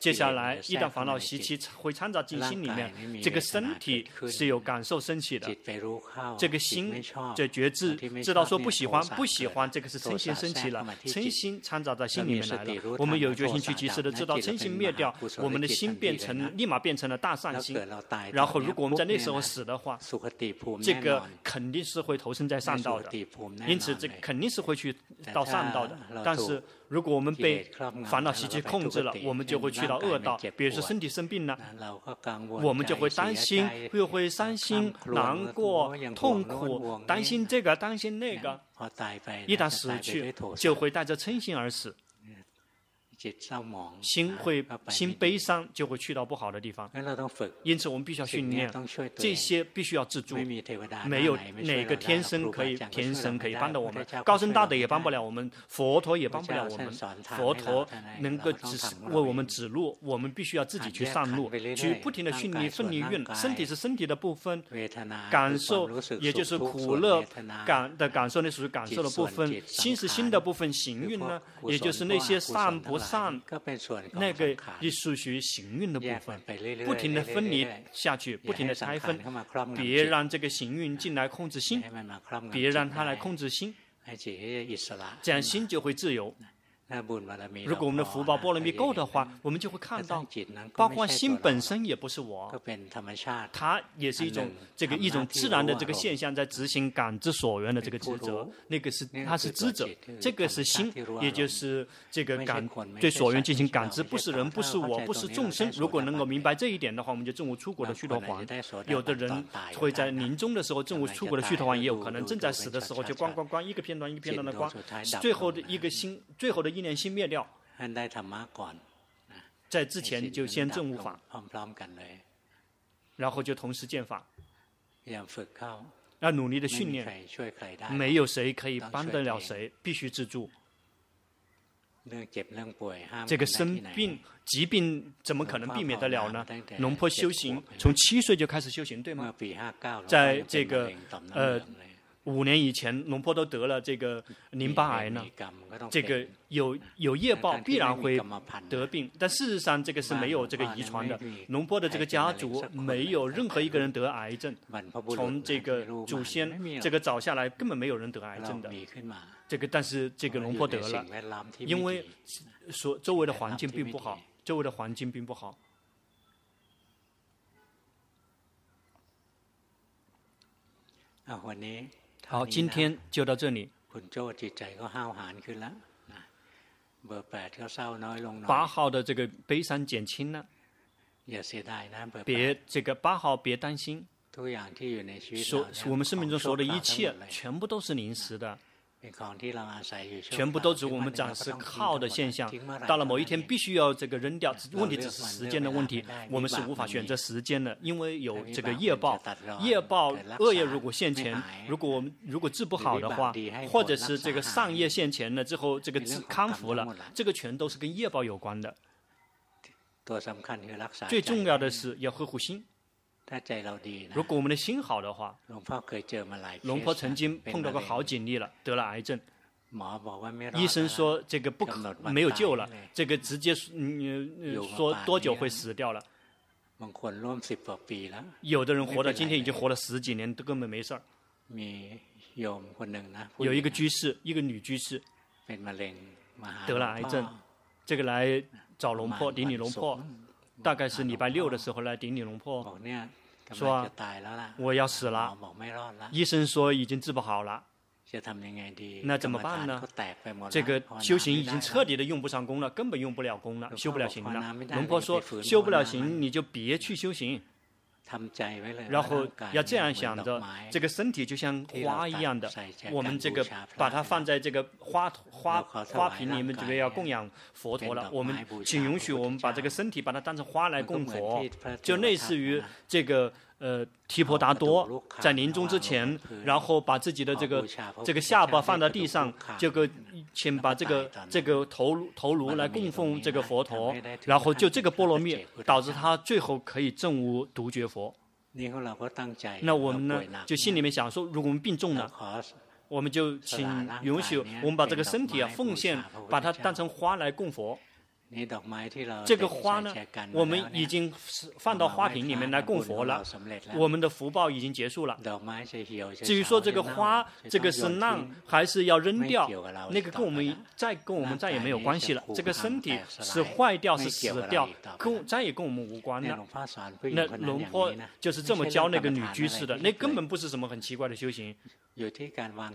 接下来，一旦烦恼习气会掺杂进心里面，这个身体是有感受升起的。这个心这觉知知道说不喜欢，不喜欢，这个是嗔心升起了，嗔心掺杂在心里面来了。我们有决心去及时的知道嗔心灭掉，我们的心变成立马变成了大善心。然后，如果我们在那时候死的话，这个肯定是会投身在善道的。因此，这肯定是会去到善道的。但是，如果我们被烦恼习气控制了，我们就会去到恶道。比如说身体生病了，我们就会担心，又会伤心、难过、痛苦，担心这个，担心那个。一旦死去，就会带着嗔心而死。心会心悲伤，就会去到不好的地方。因此，我们必须要训练这些，必须要自助。没有哪个天生可以天生可以帮到我们，高僧大德也帮不了我们，佛陀也帮不了我们。佛陀能够指为我们指路，我们必须要自己去上路，去不停的训练奋力运。身体是身体的部分，感受也就是苦乐感的感受，那属于感受的部分。心是心的部分，行运呢，也就是那些善不善。上那个也属于行运的部分，不停的分离下去，不停的拆分，别让这个行运进来控制心，别让它来控制心，这样心就会自由。如果我们的福报波罗蜜够的话，我们就会看到，包括心本身也不是我，它也是一种这个一种自然的这个现象，在执行感知所缘的这个职责。那个是它是知者，这个是心，也就是这个感对所缘进行感知，不是人，不是我，不是众生。如果能够明白这一点的话，我们就证悟出国的虚陀洹。有的人会在临终的时候证悟出国的虚陀洹，也有可能正在死的时候就光光光一个片段一个片段的光，最后的一个心，最后的。一念心灭掉，在之前就先证悟法，然后就同时见法，要努力的训练，没有谁可以帮得了谁，必须自助。这个生病疾病怎么可能避免得了呢？龙坡修行从七岁就开始修行，对吗？在这个呃。五年以前，龙坡都得了这个淋巴癌呢。这个有有业报，必然会得病。但事实上，这个是没有这个遗传的。龙坡的这个家族没有任何一个人得癌症。从这个祖先这个找下来，根本没有人得癌症的。这个但是这个龙坡得了，因为所周围的环境并不好，周围的环境并不好。啊，好，今天就到这里。八号的这个悲伤减轻了，别这个八号别担心，所我们生命中所有的一切，全部都是临时的。全部都指我们暂时靠的现象，到了某一天必须要这个扔掉。问题只是时间的问题，我们是无法选择时间的，因为有这个业报。业报恶业如果现前，如果我们如果治不好的话，或者是这个善业现前了之后，这个治康复了，这个全都是跟业报有关的。最重要的是要呵护心。如果我们的心好的话，龙婆曾经碰到过好几例了，得了癌症。医生说这个不可没有救了，这个直接嗯说多久会死掉了。有的人活到今天已经活了十几年，都根本没事儿。有一个居士，一个女居士，得了癌症，这个来找龙婆，顶礼龙婆，大概是礼拜六的时候来顶礼龙婆，说我要死了，医生说已经治不好了。那怎么办呢？这个修行已经彻底的用不上功了，根本用不了功了，修不了行了。龙婆说，修不了行，你就别去修行。然后要这样想着，这个身体就像花一样的，我们这个把它放在这个花花花瓶里面，准备要供养佛陀了。我们请允许我们把这个身体把它当成花来供佛，就类似于这个。呃，提婆达多在临终之前，然后把自己的这个这个下巴放到地上，这个请把这个这个头头颅来供奉这个佛陀，然后就这个波罗蜜导致他最后可以证悟独觉佛。那我们呢，就心里面想说，如果我们病重了，我们就请允许我们把这个身体啊奉献，把它当成花来供佛。这个花呢，我们已经放到花瓶里面来供佛了，我们的福报已经结束了。至于说这个花，这个是烂还是要扔掉，那个跟我们再跟我们再也没有关系了。这个身体是坏掉是死掉，跟再也跟我们无关了。那龙婆就是这么教那个女居士的，那根本不是什么很奇怪的修行。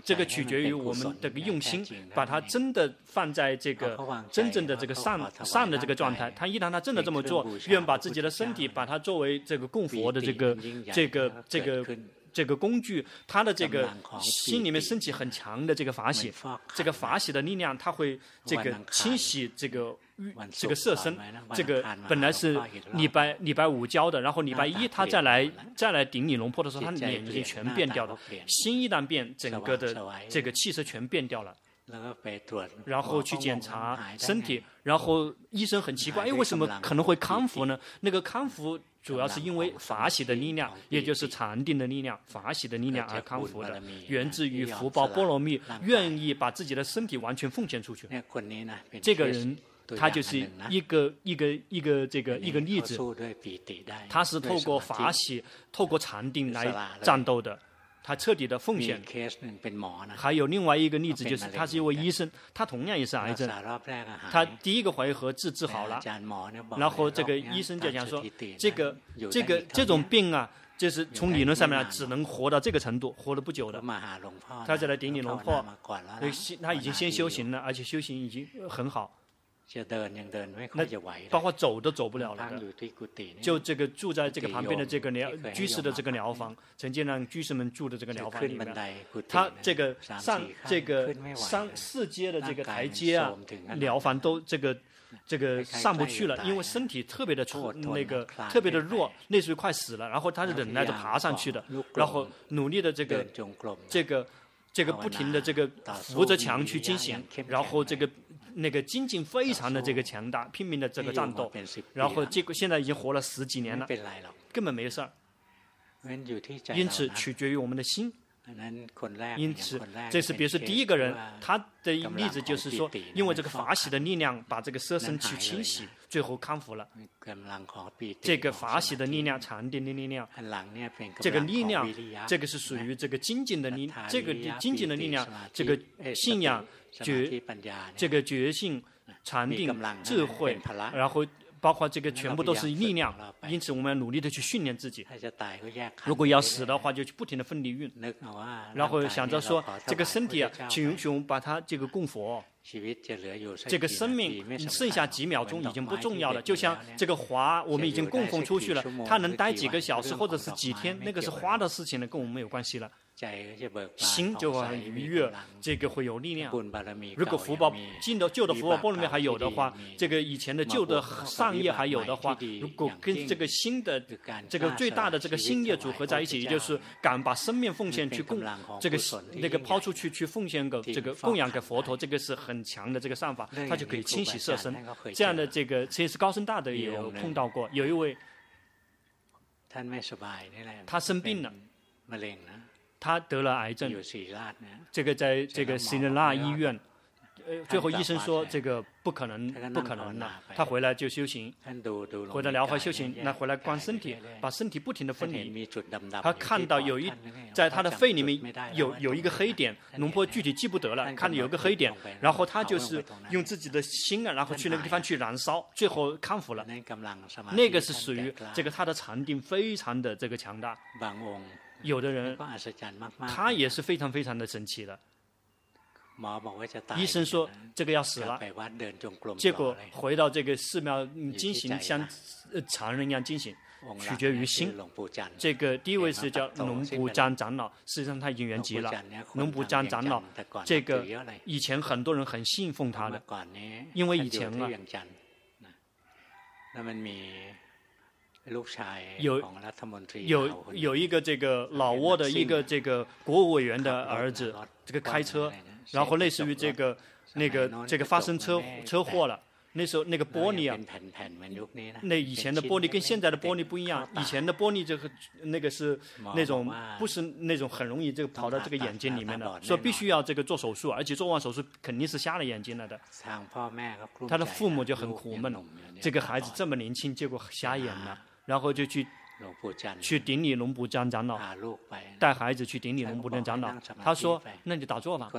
这个取决于我们这个用心，把它真的放在这个真正的这个善善的这个状态。他一旦他真的这么做，愿把自己的身体把它作为这个供佛的这个这个这个这个工具，他的这个心里面升起很强的这个法喜，这个法喜的力量，他会这个清洗这个。这个色身，这个本来是礼拜礼拜五教的，然后礼拜一他再来再来顶你龙婆的时候，他脸已经全变掉了。心一旦变，整个的这个气色全变掉了。然后去检查身体，然后医生很奇怪，哎，为什么可能会康复呢？那个康复主要是因为法喜的力量，也就是禅定的力量，法喜的力量而康复的，源自于福报波罗蜜，愿意把自己的身体完全奉献出去。这个人。他就是一个一个一个这个一个例子，他是透过法喜、透过禅定来战斗的，他彻底的奉献。还有另外一个例子，就是他是一位医生，他同样也是癌症，他第一个回合治治好了，然后这个医生就讲说，这个这个这种病啊，就是从理论上面只能活到这个程度，活了不久的。他就来顶礼龙婆，他已经先修行了，而且修行已经很好。那包括走都走不了了，就这个住在这个旁边的这个疗居士的这个疗房，曾经让居士们住的这个疗房里面，他这个上这个三四阶的这个台阶啊，疗房都这个这个上不去了，因为身体特别的粗，那个特别的弱，类似于快死了，然后他是忍耐着爬上去的，然后努力的这个这个这个不停的这个扶着墙去进行，然后这个。那个精进非常的这个强大，拼命的这个战斗，然后结果现在已经活了十几年了，根本没事儿。因此取决于我们的心。因此，这是比如说第一个人，他的例子就是说，因为这个法喜的力量把这个色身去清洗，最后康复了。这个法喜的力量，禅定的力量，这个力量，这个是属于这个精进的力，这个精进的力量，这个信仰。觉这个觉性、禅定、智慧，然后包括这个全部都是力量，因此我们要努力的去训练自己。如果要死的话，就去不停的奋力运，然后想着说这个身体啊，请允许我们把它这个供佛。这个生命剩下几秒钟已经不重要了，就像这个花，我们已经供奉出去了，它能待几个小时或者是几天，那个是花的事情了，跟我们没有关系了。心就会很愉悦，这个会有力量。如果福报进的旧的福报波罗蜜还有的话，这个以前的旧的善业还有的话，如果跟这个新的这个最大的这个新业组合在一起，也就是敢把生命奉献去供这个那个抛出去去奉献给这个供养给佛陀，这个是很强的这个善法，他就可以清洗色身。这样的这个其实高僧大德也有碰到过，有一位他生病了。他得了癌症，这个在这个西仁纳医院，最后医生说这个不可能，不可能了。他回来就修行，回来疗法修行，那回来观身体，把身体不停的分离。他看到有一在他的肺里面有有一个黑点，龙婆具体记不得了，看到有一个黑点，然后他就是用自己的心啊，然后去那个地方去燃烧，最后康复了。那个是属于这个他的禅定非常的这个强大。有的人他也是非常非常的神奇的。医生说这个要死了，结果回到这个寺庙进行像常人一样进行，取决于心。这个第一位是叫龙普赞长老，实际上他已经圆寂了。龙普赞长老，这个以前很多人很信奉他的，因为以前啊，有有有一个这个老挝的一个这个国务委员的儿子，这个开车。然后类似于这个那个这个发生车车祸了，那时候那个玻璃啊，那以前的玻璃跟现在的玻璃不一样，以前的玻璃这个那个是那种不是那种很容易这个跑到这个眼睛里面的，说必须要这个做手术，而且做完手术肯定是瞎了眼睛了的。他的父母就很苦闷，这个孩子这么年轻，结果瞎眼了，然后就去。去顶礼龙普江长老，带孩子去顶礼龙普江长老。他说：“那你就打坐吧。”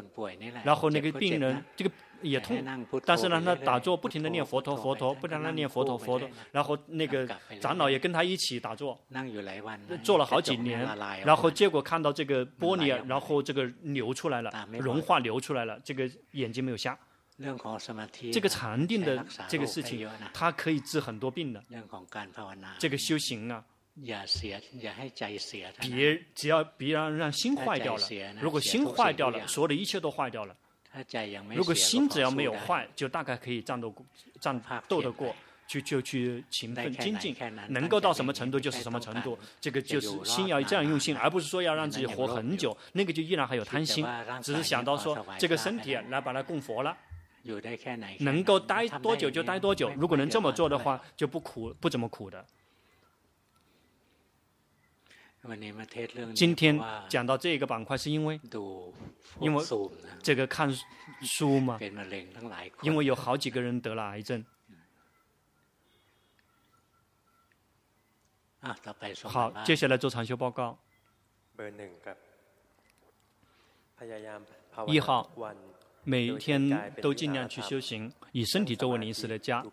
然后那个病人这个也痛，但是呢，他打坐，不停的念佛陀佛陀，不停的念佛陀佛陀。然后那个长老也跟他一起打坐，坐了好几年。然后结果看到这个玻璃，然后这个流出来了，融化流出来了，这个眼睛没有瞎。这个禅定的这个事情，它可以治很多病的。这个修行啊。别只要别让让心坏掉了，如果心坏掉了，所有的一切都坏掉了。如果心只要没有坏，就大概可以战斗战斗得过，就就去勤奋精进，能够到什么程度就是什么程度。这个就是心要这样用心，而不是说要让自己活很久，那个就依然还有贪心，只是想到说这个身体来把它供佛了，能够待多久就待多久。如果能这么做的话，就不苦不怎么苦的。今天讲到这个板块，是因为因为这个看书嘛，因为有好几个人得了癌症。好，接下来做长修报告。一号。每天都尽量去修行，以身体作为临时的家，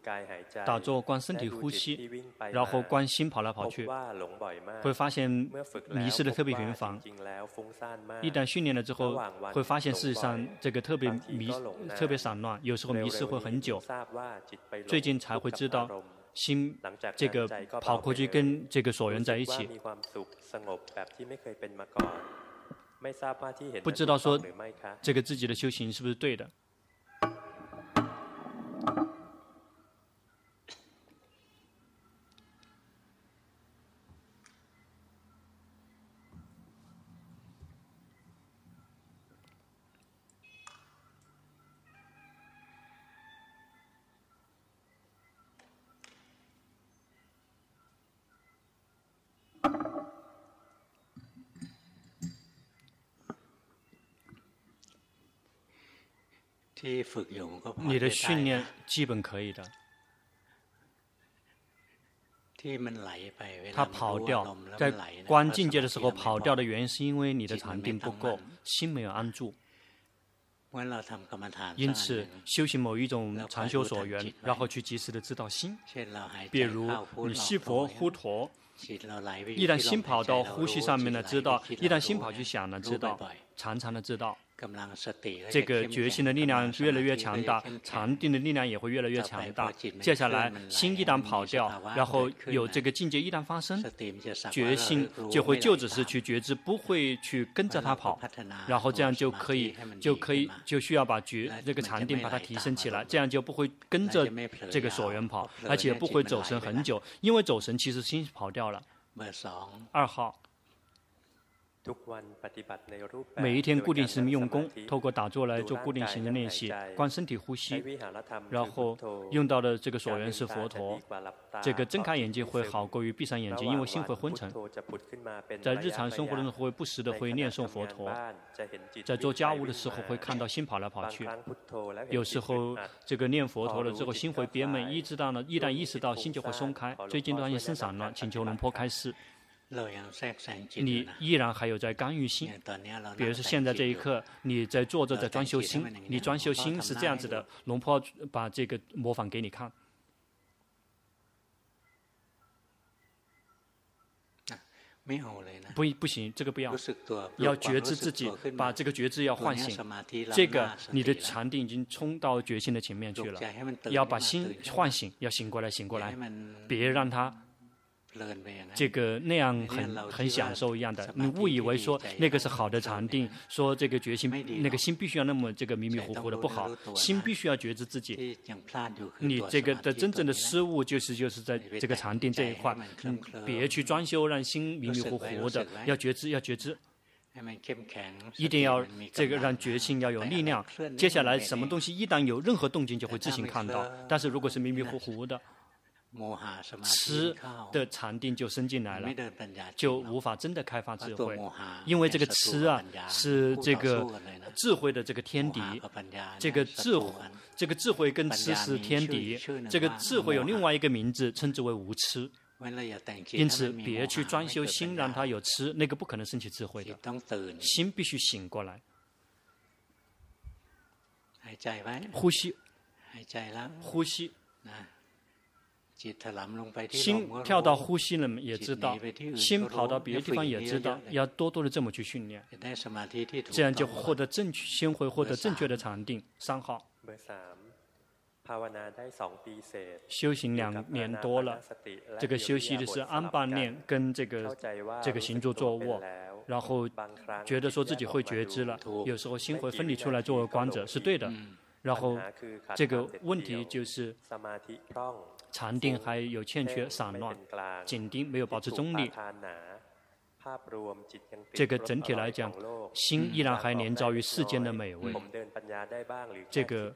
打坐观身体呼吸，然后观心跑来跑去，会发现迷失的特别频繁。一旦训练了之后，会发现事实上这个特别迷、特别散乱，有时候迷失会很久。最近才会知道，心这个跑过去跟这个所缘在一起。不知道说这个自己的修行是不是对的？你的训练基本可以的。他跑掉，在观境界的时候跑掉的原因，是因为你的禅定不够，心没有安住。因此，修行某一种禅修所缘，然后去及时的知道心。比如你吸佛呼陀，一旦心跑到呼吸上面了，知道；一旦心跑去想了，知道，常常的知道。这个决心的力量越来越强大，禅定的力量也会越来越强大。接下来，心一旦跑掉，然后有这个境界一旦发生，决心就会就只是去觉知，不会去跟着他跑。然后这样就可以，就可以就需要把觉这个禅定把它提升起来，这样就不会跟着这个所缘跑，而且不会走神很久，因为走神其实心跑掉了。二号。每一天固定时用功，透过打坐来做固定型的练习，观身体呼吸，然后用到的这个所缘是佛陀。这个睁开眼睛会好过于闭上眼睛，因为心会昏沉。在日常生活中会不时的会念诵佛陀，在做家务的时候会看到心跑来跑去。有时候这个念佛陀了之后心会憋闷，一知道呢，一旦意识到心就会松开。最近段也生散乱，请求龙坡开示。你依然还有在干预心，比如说现在这一刻，你在坐着在装修心，你装修心是这样子的，龙婆把这个模仿给你看。不不行，这个不要，要觉知自己，把这个觉知要唤醒。这个你的禅定已经冲到觉性的前面去了，要把心唤醒，要醒过来，醒过来，别让它。这个那样很很享受一样的，你误以为说那个是好的禅定，说这个决心，那个心必须要那么这个迷迷糊糊的不好，心必须要觉知自己。你这个的真正的失误就是就是在这个禅定这一块，嗯，别去装修让心迷迷糊糊的，要觉知要觉知，一定要这个让觉性要有力量。接下来什么东西一旦有任何动静就会自行看到，但是如果是迷迷糊糊的。痴的禅定就生进来了，就无法真的开发智慧，因为这个痴啊是这个智慧的这个天敌，这个智这个智慧跟痴是天敌，这个智慧有另外一个名字，称之为无痴。因此，别去装修心，让它有痴，那个不可能升起智慧的。心必须醒过来，呼吸，呼吸。心跳到呼吸了也知道，心跑到别的地方也知道，要多多的这么去训练，这样就获得正确，先会获得正确的禅定。三号，修行两年多了，这个休息的是安般念跟这个这个行住坐卧，然后觉得说自己会觉知了，有时候心会分离出来作为观者，是对的。然后这个问题就是。禅定还有欠缺散乱，紧盯没有保持中立。这个整体来讲，心依然还连着于世间的美味。这个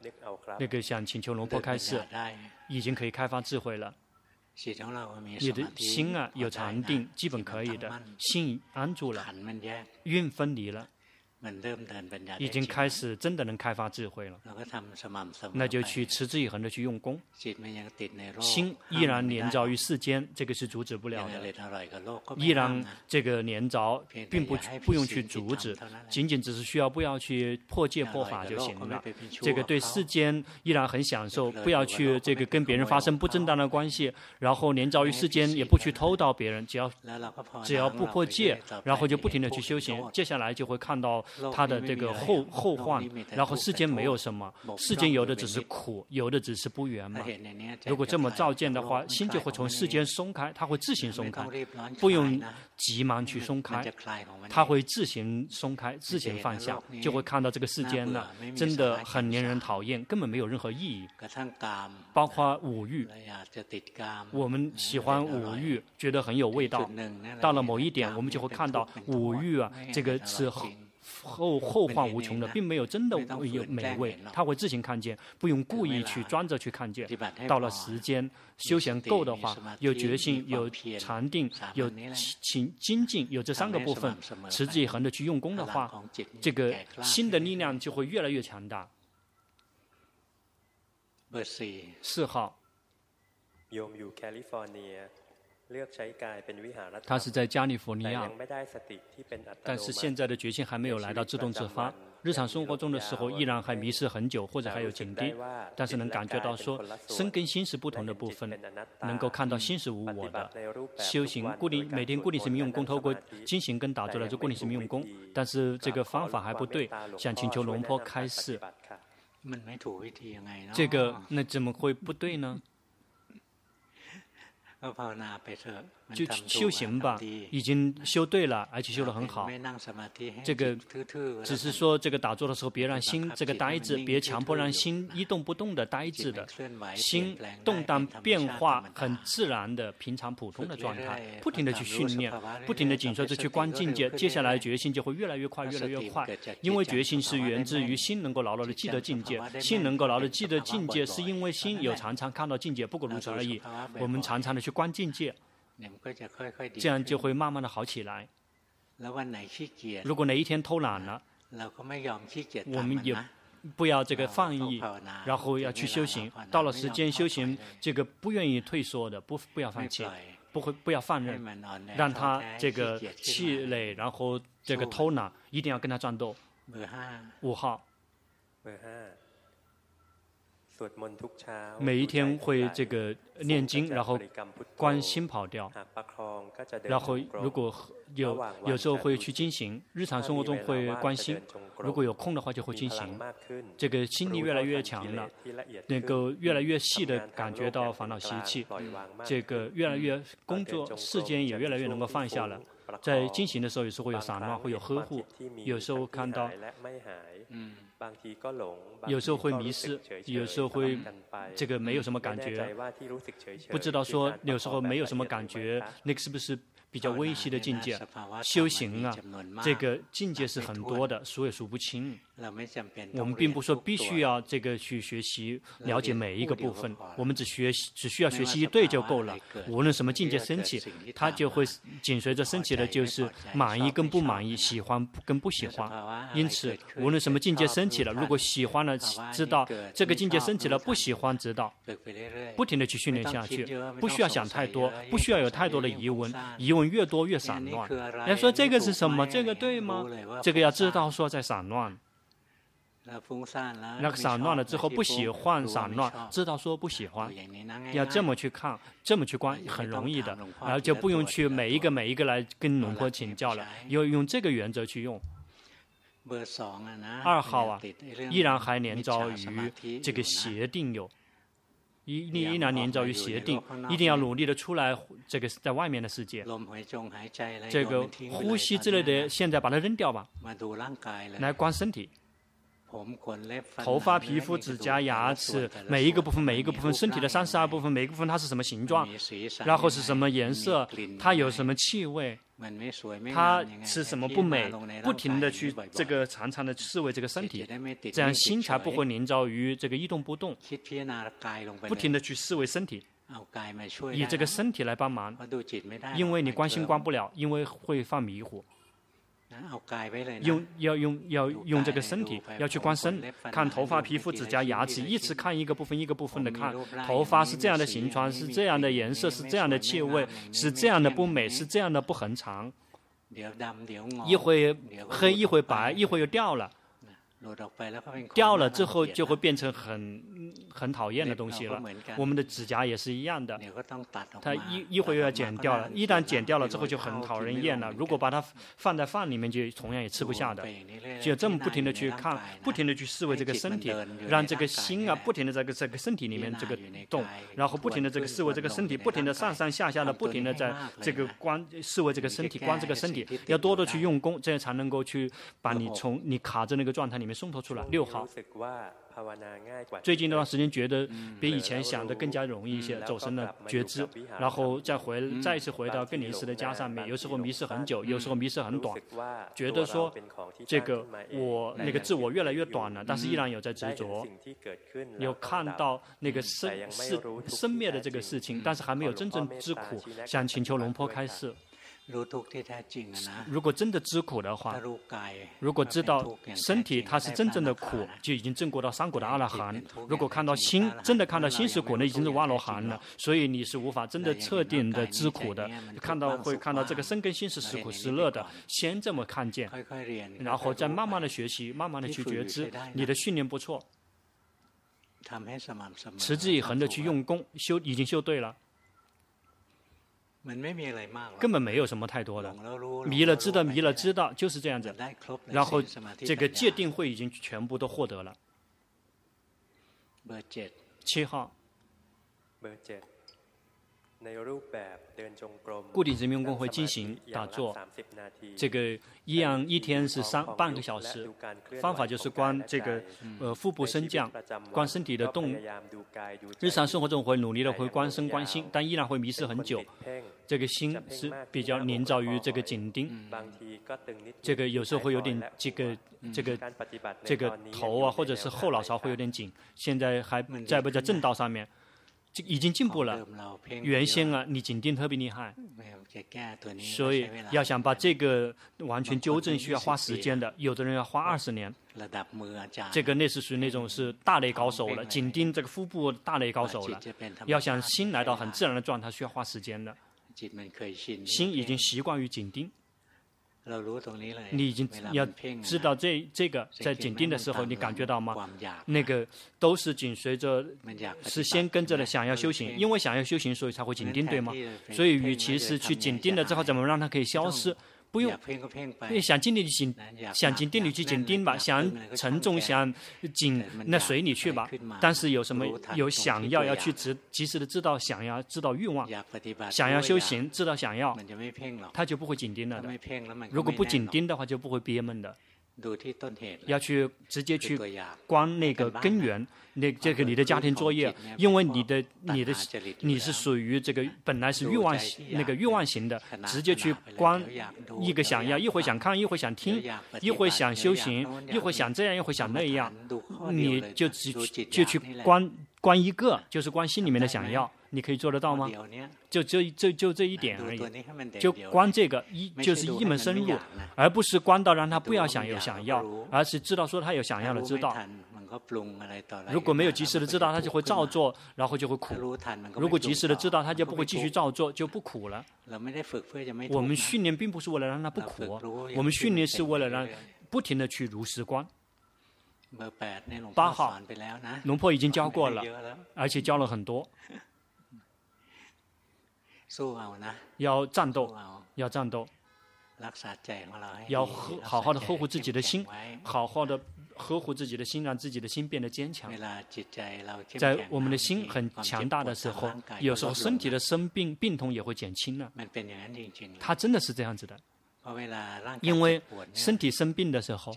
那个想请求龙婆开示，已经可以开发智慧了。你的心啊有禅定，基本可以的，心安住了，运分离了。已经开始真的能开发智慧了，那就去持之以恒的去用功。心依然连着于世间，这个是阻止不了的。依然这个连着，并不不用去阻止，仅仅只是需要不要去破戒破法就行了。这个对世间依然很享受，不要去这个跟别人发生不正当的关系，然后连着于世间也不去偷盗别人，只要只要不破戒，然后就不停的去修行，接下来就会看到。他的这个后后患，然后世间没有什么，世间有的只是苦，有的只是不圆满。如果这么照见的话，心就会从世间松开，它会自行松开，不用急忙去松开，它会自行松开，自行放下，就会看到这个世间呢，真的很令人讨厌，根本没有任何意义。包括五欲，我们喜欢五欲，觉得很有味道。到了某一点，我们就会看到五欲啊，这个是。后后患无穷的，并没有真的有美味，他会自行看见，不用故意去装着去看见。到了时间休闲够的话，有决心、有禅定、有情精进，有这三个部分，持之以恒的去用功的话，这个心的力量就会越来越强大。四号。他是在加利福尼亚，但是现在的决心还没有来到自动自发。日常生活中的时候，依然还迷失很久，或者还有警惕，但是能感觉到说，身跟心是不同的部分，能够看到心是无我的。修行固定每天固定是民用功，透过精行跟打坐来做固定时用功，但是这个方法还不对，想请求龙坡开示。这个那怎么会不对呢？ ก็ภาวนาไปเถอะ就修行吧，已经修对了，而且修得很好。这个只是说，这个打坐的时候，别让心这个呆滞，别强迫让心一动不动的呆滞的，心动荡变化很自然的平常普通的状态，不停的去训练，不停的紧随着去观境界，接下来决心就会越来越快，越来越快。因为决心是源自于心能够牢牢的记得境界，心能够牢牢的记得境界，是因为心有常常看到境界，不过如此而已。我们常常的去观境界。这样就会慢慢的好起来。如果哪一天偷懒了，我们也不要这个放逸，然后要去修行。到了时间修行，这个不愿意退缩的，不不要放弃，不会不要放任，让他这个气馁，然后这个偷懒，一定要跟他战斗。五号。每一天会这个念经，然后观心跑掉，然后如果有有时候会去进行，日常生活中会关心，如果有空的话就会进行，这个心力越来越强了，能够越来越细的感觉到烦恼习气，这个越来越工作世间也越来越能够放下了，在进行的时候有时候会有散乱，会有呵护，有时候看到，嗯。有时候会迷失，有时候会这个没有什么感觉，不知道说有时候没有什么感觉，那个是不是？比较微细的境界，修行啊，这个境界是很多的，数也数不清。我们并不说必须要这个去学习了解每一个部分，我们只学习只需要学习一对就够了。无论什么境界升起，它就会紧随着升起的，就是满意跟不满意，喜欢跟不喜欢。因此，无论什么境界升起了，如果喜欢了，知道这个境界升起了；不喜欢，知道，不停的去训练下去，不需要想太多，不需要有太多的疑问，疑问。越多越散乱。要说这个是什么？这个对吗？这个要知道说在散乱。那个散乱了之后不喜欢散乱，知道说不喜欢。要这么去看，这么去观，很容易的。然后就不用去每一个每一个来跟农婆请教了，要用这个原则去用。二号啊，依然还连着于这个协定有。一你依然黏着于协定，一定要努力的出来，这个在外面的世界。这个呼吸之类的，现在把它扔掉吧，来观身体。头发、皮肤、指甲、牙齿，每一个部分，每一个部分，身体的三十二部分，每一个部分它是什么形状，然后是什么颜色，它有什么气味，它吃什么不美，不停的去这个常常的思维这个身体，这样心才不会凝着于这个一动不动，不停的去思维身体，以这个身体来帮忙，因为你关心关不了，因为会犯迷糊。用要用要用这个身体，要去观身，看头发、皮肤、指甲、牙齿，一直看一个部分一个部分的看。头发是这样的形状，是这样的颜色，是这样的气味，是这样的不美，是这样的不恒常。一会黑，一会白，一会又掉了。掉了之后就会变成很很讨厌的东西了。我们的指甲也是一样的，它一一会儿又要剪掉了，一旦剪掉了之后就很讨人厌了。如果把它放在饭里面，就同样也吃不下的。就这么不停的去看，不停的去思维这个身体，让这个心啊不停的在这个这个身体里面这个动，然后不停的这个思维这个身体，不停的上上下下的不停的在这个观思维这个身体，观这个身体，要多多去用功，这样才能够去把你从你卡在那个状态里面。送脱出来六号。最近这段时间觉得比以前想的更加容易一些，走神了觉知，然后再回再一次回到更临时的家上面。有时候迷失很久，有时候迷失很短，觉得说这个我那个自我越来越短了，但是依然有在执着，有看到那个生是生灭的这个事情，但是还没有真正知苦，想请求龙坡开示。如果真的知苦的话，如果知道身体它是真正的苦，就已经证过到三果的阿罗汉。如果看到心，真的看到心是苦，那已经是阿罗汉了。所以你是无法真的彻底的知苦的。看到会看到这个身跟心是是苦是乐的，先这么看见，然后再慢慢的学习，慢慢的去觉知。你的训练不错，持之以恒的去用功修，已经修对了。根本没有什么太多的，迷了知道，迷了知道，就是这样子。然后这个界定会已经全部都获得了。七号。固定人民工会进行打坐，这个一样一天是三半个小时。方法就是观这个呃腹部升降，观身体的动。日常生活中会努力的会观身观心，但依然会迷失很久。这个心是比较凝着于这个紧盯，这个有时候会有点这个这个这个头啊，或者是后脑勺会有点紧。现在还在不在正道上面？这已经进步了，原先啊，你紧盯特别厉害，所以要想把这个完全纠正，需要花时间的。有的人要花二十年，这个类似属于那种是大类高手了，紧盯这个腹部大类高手了。要想心来到很自然的状态，需要花时间的。心已经习惯于紧盯。你已经要知道这这个在紧盯的时候，你感觉到吗？那个都是紧随着，是先跟着的想要修行，因为想要修行，所以才会紧盯，对吗？所以，与其是去紧盯了之后，怎么让它可以消失？不用，想紧盯就紧，想紧定里去紧盯吧，想沉重想紧那随你去吧。但是有什么有想要要去知及时的知道想要知道欲望，想要修行知道想要，他就不会紧盯了的。如果不紧盯的话，就不会憋闷的。要去直接去关那个根源，那这个你的家庭作业，因为你的你的你是属于这个本来是欲望那个欲望型的，直接去关一个想要，一会想看，一会想听，一会想修行，一会想这样，一会想那样，你就只就去关关一个，就是关心里面的想要。你可以做得到吗？就这这就这一点而已，就光这个一就是一门深入，而不是关到让他不要想有想要，而是知道说他有想要的知道。如果没有及时的知道，他就会照做，然后就会苦。如果及时的知道，他就不会继续照做，就不苦了。我们训练并不是为了让他不苦，我们训练是为了让不停的去如实观。八号，龙婆已经教过了，而且教了很多。要战斗，要战斗，要呵好好的呵护自己的心，好好的呵护自己的心，让自己的心变得坚强。在我们的心很强大的时候，有时候身体的生病病痛也会减轻了。他真的是这样子的，因为身体生病的时候，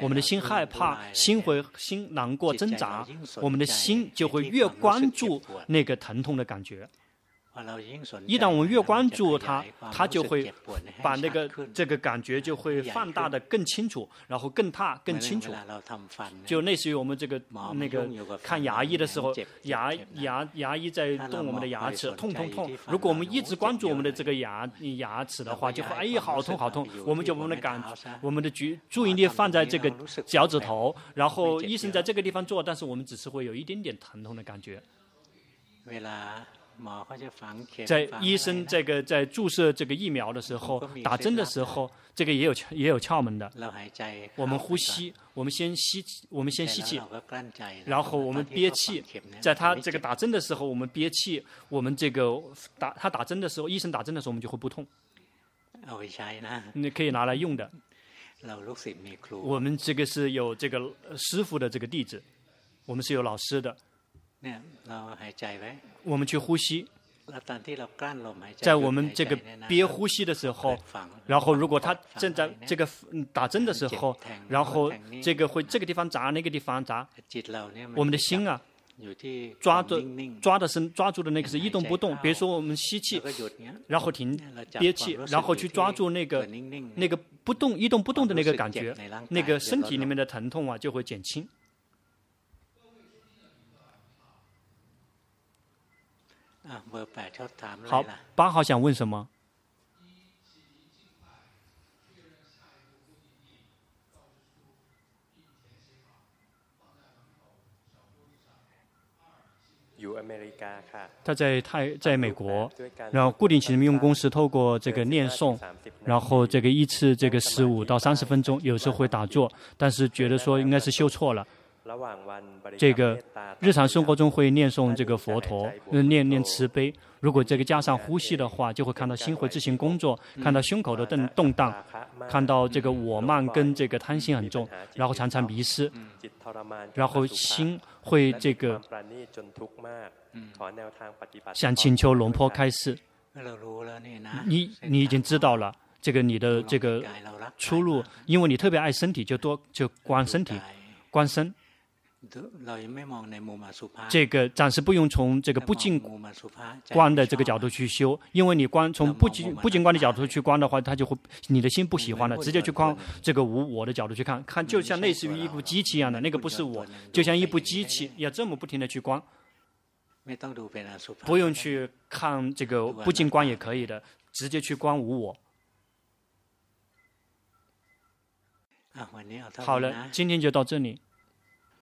我们的心害怕，心会心难过挣扎，我们的心就会越关注那个疼痛的感觉。一旦我们越关注它，它就会把那个这个感觉就会放大的更清楚，然后更大更清楚。就类似于我们这个那个看牙医的时候，牙牙牙医在动我们的牙齿，痛痛痛。如果我们一直关注我们的这个牙牙齿的话，就会哎呀好痛好痛。我们就我们的感我们的注注意力放在这个脚趾头，然后医生在这个地方做，但是我们只是会有一点点疼痛的感觉。在医生这个在注射这个疫苗的时候，打针的时候，这个也有也有窍门的。我们呼吸，我们先吸，我们先吸气，然后我们憋气。在他这个打针的时候，我们憋气。我们这个打他打针的时候，医生打针的时候，我们就会不痛。你可以拿来用的。我们这个是有这个师傅的这个弟子，我们是有老师的。我们去呼吸，在我们这个憋呼吸的时候，然后如果他正在这个打针的时候，然后这个会这个地方扎，那个地方扎，我们的心啊，抓着抓的是抓住的那个是一动不动。比如说我们吸气，然后停憋气，然后去抓住那个那个不动一动不动的那个感觉，那个身体里面的疼痛啊就会减轻。好，八号想问什么？他在泰在美国，然后固定起人民用功是透过这个念诵，然后这个一次这个十五到三十分钟，有时候会打坐，但是觉得说应该是修错了。这个日常生活中会念诵这个佛陀，念念慈悲。如果这个加上呼吸的话，就会看到心会自行工作，看到胸口的动动荡，看到这个我慢跟这个贪心很重，然后常常迷失，然后心会这个想请求龙坡开示。你你已经知道了这个你的这个出路，因为你特别爱身体，就多就观身体，观身。这个暂时不用从这个不净观的这个角度去修，因为你观从不净不净观的角度去观的话，他就会你的心不喜欢了，直接去观这个无我的角度去看，看就像类似于一部机器一样的，那个不是我，就像一部机器要这么不停的去观，不用去看这个不净观也可以的，直接去观无我。好了，今天就到这里。